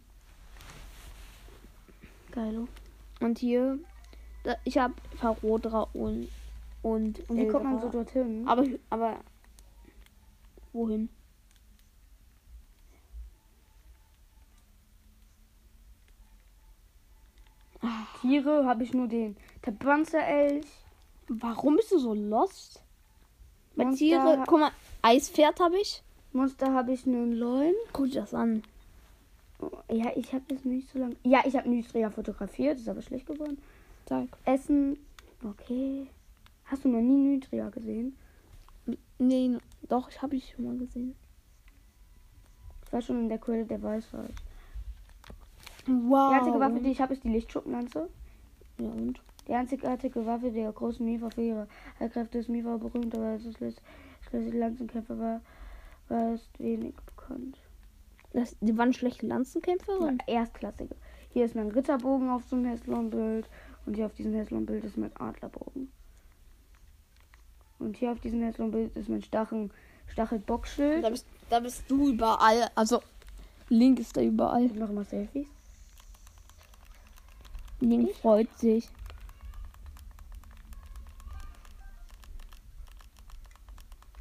Geilo. Und hier, da, ich habe Parodra und und Und wie kommt man so dorthin? Aber aber wohin? Tiere habe ich nur den. Der Panzerelch. Warum bist du so lost? Bei Monster- Tiere, guck mal, Eispferd habe ich. Monster habe ich einen Leuen. Guck dir das an. Oh, Ja, ich habe das nicht so lange. Ja, ich habe Nutria fotografiert, ist aber schlecht geworden. Zeig. Essen. Okay. Hast du noch nie Nutria gesehen? Nee, doch, ich habe ich schon mal gesehen. Ich war schon in der Quelle der Weisheit. Wow. Die einzige Waffe, die ich habe, ist die Lichtschuppenlanze. ja, und? Die einzigartige Waffe der großen Mifa für ihre Heilkräfte ist Mifa berühmt, aber als es schließlich Lanzenkämpfer war, war es wenig bekannt. Das, die waren schlechte Lanzenkämpferin. Ja, erstklassige. Hier ist mein Ritterbogen auf so einem Heslon-Bild und hier auf diesem Heslon-Bild ist mein Adlerbogen. Und hier auf diesem letzten Bild ist mein Stachel, Stachelbockschild. Da bist, da bist du überall. Also, Link ist da überall. Ich noch immer Selfies. Link freut sich.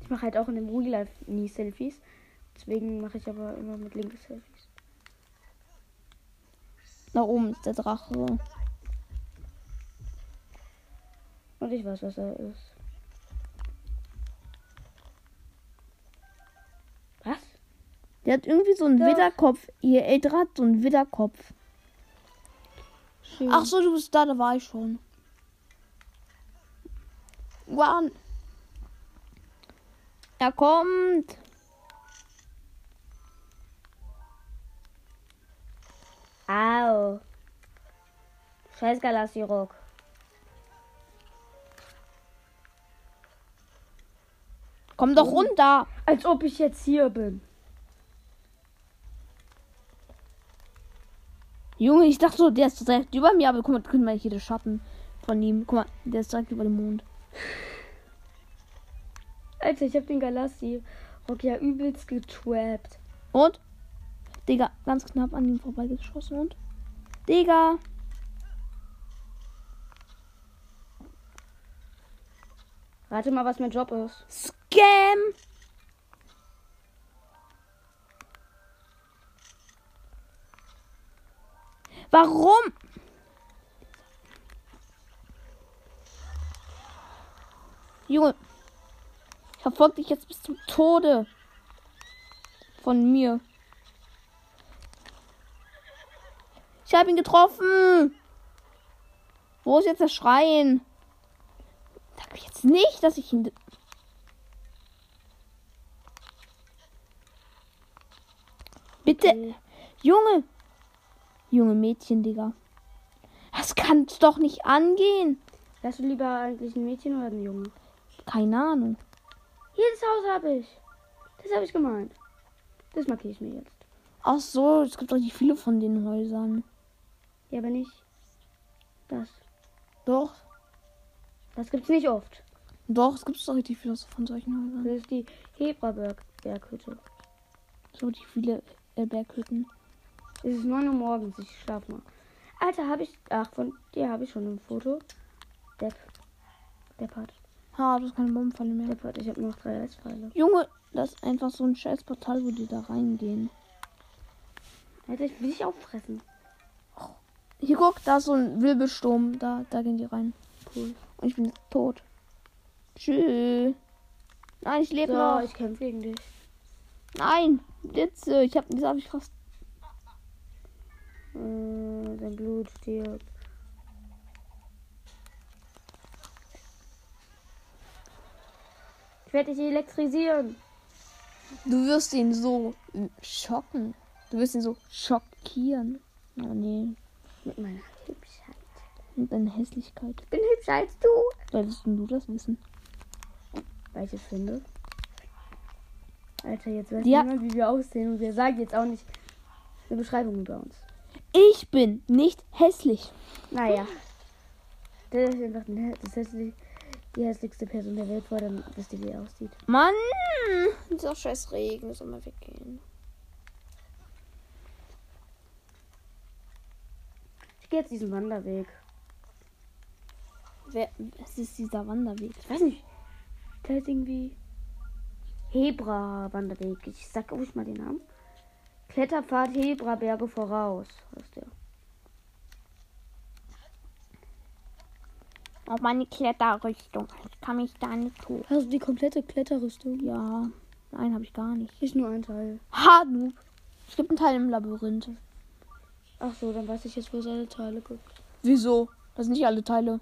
Ich mache halt auch in dem Real Life nie Selfies. Deswegen mache ich aber immer mit Link Selfies. Da oben ist der Drache. Und ich weiß, was er ist. Was? Der hat irgendwie so einen. Widderkopf. Ihr Älter hat so einen Widderkopf. Schön. Ach so, du bist da, da war ich schon. One. Er kommt. Au. Scheiß Galassi-Rock. Komm doch runter. Als ob ich jetzt hier bin. Junge, ich dachte so, der ist direkt über mir, aber guck mal, guck mal hier der Schatten von ihm. Guck mal, der ist direkt über dem Mond. Alter, ich hab den Galassi-Rock ja übelst getrappt. Und? Digga, ganz knapp an ihm vorbeigeschossen und? Digga. Rate mal, was mein Job ist. Scam. Warum? Junge. Ich verfolge dich jetzt bis zum Tode. Von mir. Ich habe ihn getroffen. Wo ist jetzt das Schreien? Sag mir jetzt nicht, dass ich ihn. Bitte. Junge. Junge Mädchen, Digga. Das kann doch nicht angehen. Wärst du lieber eigentlich ein Mädchen oder ein Junge? Keine Ahnung. Jedes Haus habe ich. Das habe ich gemeint. Das markiere ich mir jetzt. Ach so, es gibt richtig viele von den Häusern. Ja, aber nicht das. Doch. Das gibt's nicht oft. Doch, es gibt doch richtig viele von solchen Häusern. Das ist die Hebraberghütte. So richtig viele äh, Berghütten. Es ist 9 Uhr morgens, ich schlaf mal. Alter, habe ich. Ach, von dir habe ich schon ein Foto. Depp. Deppert. Ha, du hast keine Bombenfalle mehr. Deppert, ich habe noch drei Eispfeile. Junge, das ist einfach so ein scheiß Portal, wo die da reingehen. Alter, ich will dich auffressen. Hier guck, da ist so ein Wirbelsturm. Da, da gehen die rein. Cool. Und ich bin tot. Tschüss. Nein, ich lebe So, noch. ich kämpfe gegen dich. Nein, Blitze. Ich hab, das habe ich fast. Äh, sein Blut stirbt. Ich werde dich elektrisieren. Du wirst ihn so schocken. Du wirst ihn so schockieren. Oh nee, Mit meiner Hübschheit. mit deiner Hässlichkeit. Ich bin hübscher als du. Solltest du das wissen? Weil ich es finde. Alter, jetzt weiß Ja. niemand, wie wir aussehen. Und wir sagen jetzt auch nicht eine Beschreibung über uns. Ich bin nicht hässlich. Naja. Das ist einfach das hässlich, die hässlichste Person der Welt vor, dann wisst ihr, wie er aussieht. Mann! Dieser scheiß Regen soll mal weggehen. Ich gehe jetzt diesen Wanderweg. Wer, es ist dieser Wanderweg. Ich weiß nicht. Der ist irgendwie. Hebra-Wanderweg. Ich sag ruhig mal den Namen. Kletterpfad Hebra Berge voraus. Heißt der. Auf meine Kletterrüstung. Ich kann mich da nicht tun. Hast du die komplette Kletterrüstung? Ja. Nein, habe ich gar nicht. Nicht nur ein Teil. Ha, Noob. Es gibt einen Teil im Labyrinth. Ach so, dann weiß ich jetzt, wo es alle Teile gibt. Wieso? Das sind nicht alle Teile.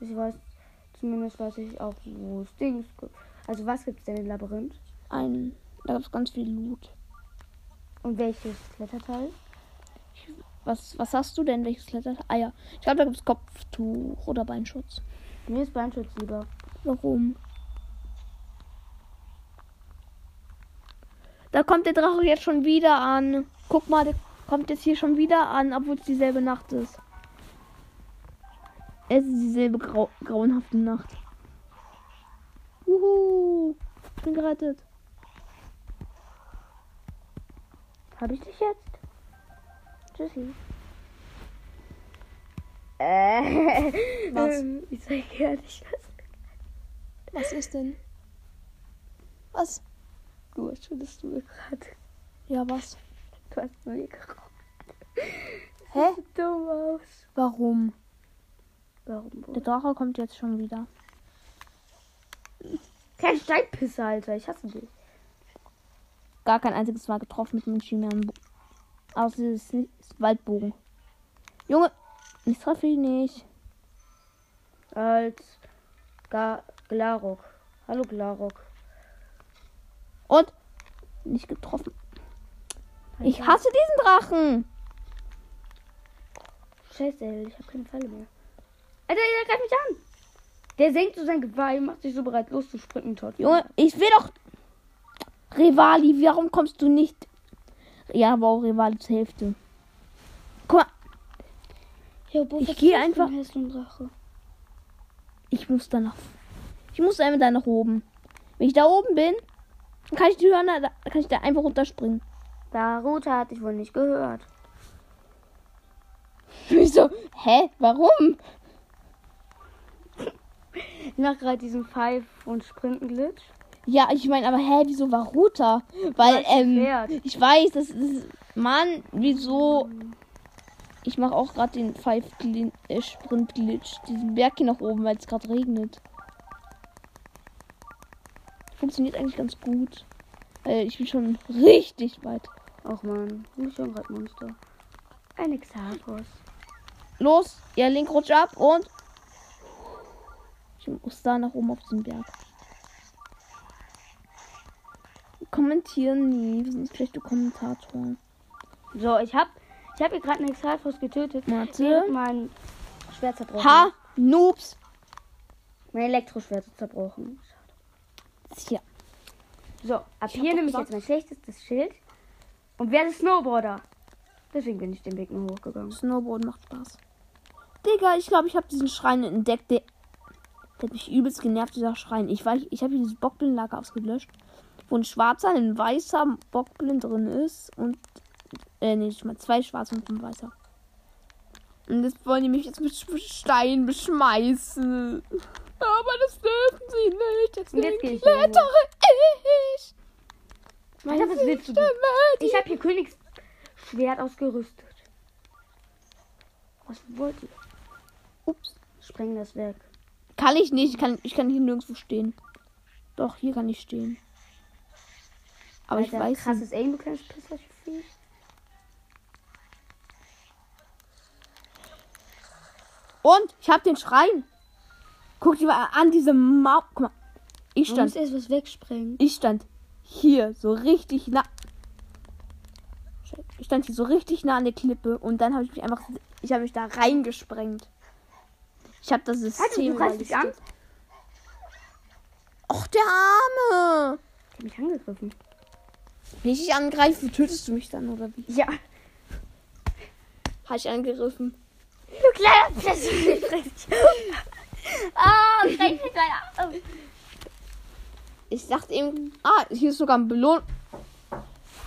Ich weiß, zumindest weiß ich auch, wo es Dings gibt. Also was gibt es denn im Labyrinth? Ein. Da gibt es ganz viel Loot. Und welches Kletterteil? Was, was hast du denn? Welches Kletter? Ah ja. Ich glaube, da gibt es Kopftuch oder Beinschutz. Mir ist Beinschutz lieber. Warum? Da kommt der Drache jetzt schon wieder an. Guck mal, der kommt jetzt hier schon wieder an, obwohl es dieselbe Nacht ist. Es ist dieselbe grau grauenhafte Nacht. Juhu. Ich bin gerettet. Habe ich dich jetzt? Tschüssi. Äh, Was? Ich sag gar nicht was. Was ist denn? Was? Du hast schon, dass du mir gerade. Ja, was? Du hast mir geraucht. Hä? Sieht dumm aus. Warum? Warum Der? Drache kommt jetzt schon wieder. Kein Steinpisse, Alter. Ich hasse dich. Gar kein einziges Mal getroffen mit dem Chimären. Außer dieses Waldbogen. Junge, ich treffe ihn nicht. Als Ga Glarok. Hallo Glarok. Und nicht getroffen. Ich hasse diesen Drachen. Scheiße, ey, ich habe keine Falle mehr. Alter, der greift mich an. Der senkt so sein Geweih, macht sich so bereit, loszusprinten, tot. Junge, ich will doch. Rivali, warum kommst du nicht? Ja, aber auch Rivali zur Hälfte. Guck mal, Ja, boah, Ich was geh ist das für ein einfach- ich muss da nach. Ich muss einfach da nach oben. Wenn ich da oben bin, dann kann ich die Hörner, da kann ich da einfach runterspringen. Daruta hatte ich wohl nicht gehört. Wieso? Hä? Warum? Ich mach gerade diesen Pfeif- und Sprinten-Glitch. Ja, ich meine, aber hä, wieso war Ruta? Weil, ähm, Pferd. ich weiß, das ist. Mann, wieso? Ich mache auch gerade den Five äh, Sprint Glitch, diesen Berg hier nach oben, weil es gerade regnet. Funktioniert eigentlich ganz gut. Weil ich bin schon richtig weit. Ach man, nicht schon gerade Monster. Ein Xarkos. Los, ihr Link rutscht ab und. Ich muss da nach oben auf den Berg. Kommentieren nie. Wir sind schlechte Kommentatoren. So, ich hab, ich hab hier gerade einen Xarkos getötet. Warte. Mein Schwert zerbrochen. Ha! Noobs! Mein Elektroschwert ist zerbrochen. Ja. So, ab hab hier nehme ich jetzt mein schlechtestes Schild und werde Snowboarder. Deswegen bin ich den Weg nur hochgegangen. Snowboard macht Spaß. Digga, ich glaube, ich habe diesen Schrein entdeckt. Der, der hat mich übelst genervt, dieser Schrein. Ich weiß, ich habe hier dieses Bockblindenlager ausgelöscht. Wo ein schwarzer, ein weißer Bockblind drin ist. Und. Äh, nee, ich meine zwei schwarze und ein weißer. Und jetzt wollen die mich jetzt mit Stein beschmeißen. Aber das dürfen sie nicht. Und jetzt Deswegen ich klettere ich. Alter, was willst du? Ich habe hier Königsschwert ausgerüstet. Was wollt ihr? Ups. Spreng das weg. Kann ich nicht. Ich kann, ich kann hier nirgendwo stehen. Doch, hier kann ich stehen. Aber ich weiß nicht. krasses Aim, du kleines Pisserviech. Und ich habe den Schrein. Guck dir mal an, diese Mauer. Guck mal. Ich Du musst stand, erst was wegsprengen. ich stand hier so richtig nah. Ich stand hier so richtig nah an der Klippe und dann habe ich mich einfach, ich habe mich da reingesprengt. Ich habe das System. Alter, du mich an. Och, der Arme. Ich hab mich angegriffen. Wenn ich dich angreife, tötest du mich dann oder wie? Ja. Habe ich angegriffen. Du kleiner Pisserviech. Ah, mit deiner. Ich dachte eben, ah, hier ist sogar ein Belohn.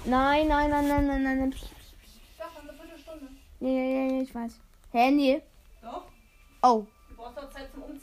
Nein, nein, nein, nein, nein, nein, nein. Ich dachte, eine Viertelstunde. Ja, ja, ja, ja, ich weiß. Nee. Doch, Oh. du brauchst doch Zeit zum Umziehen.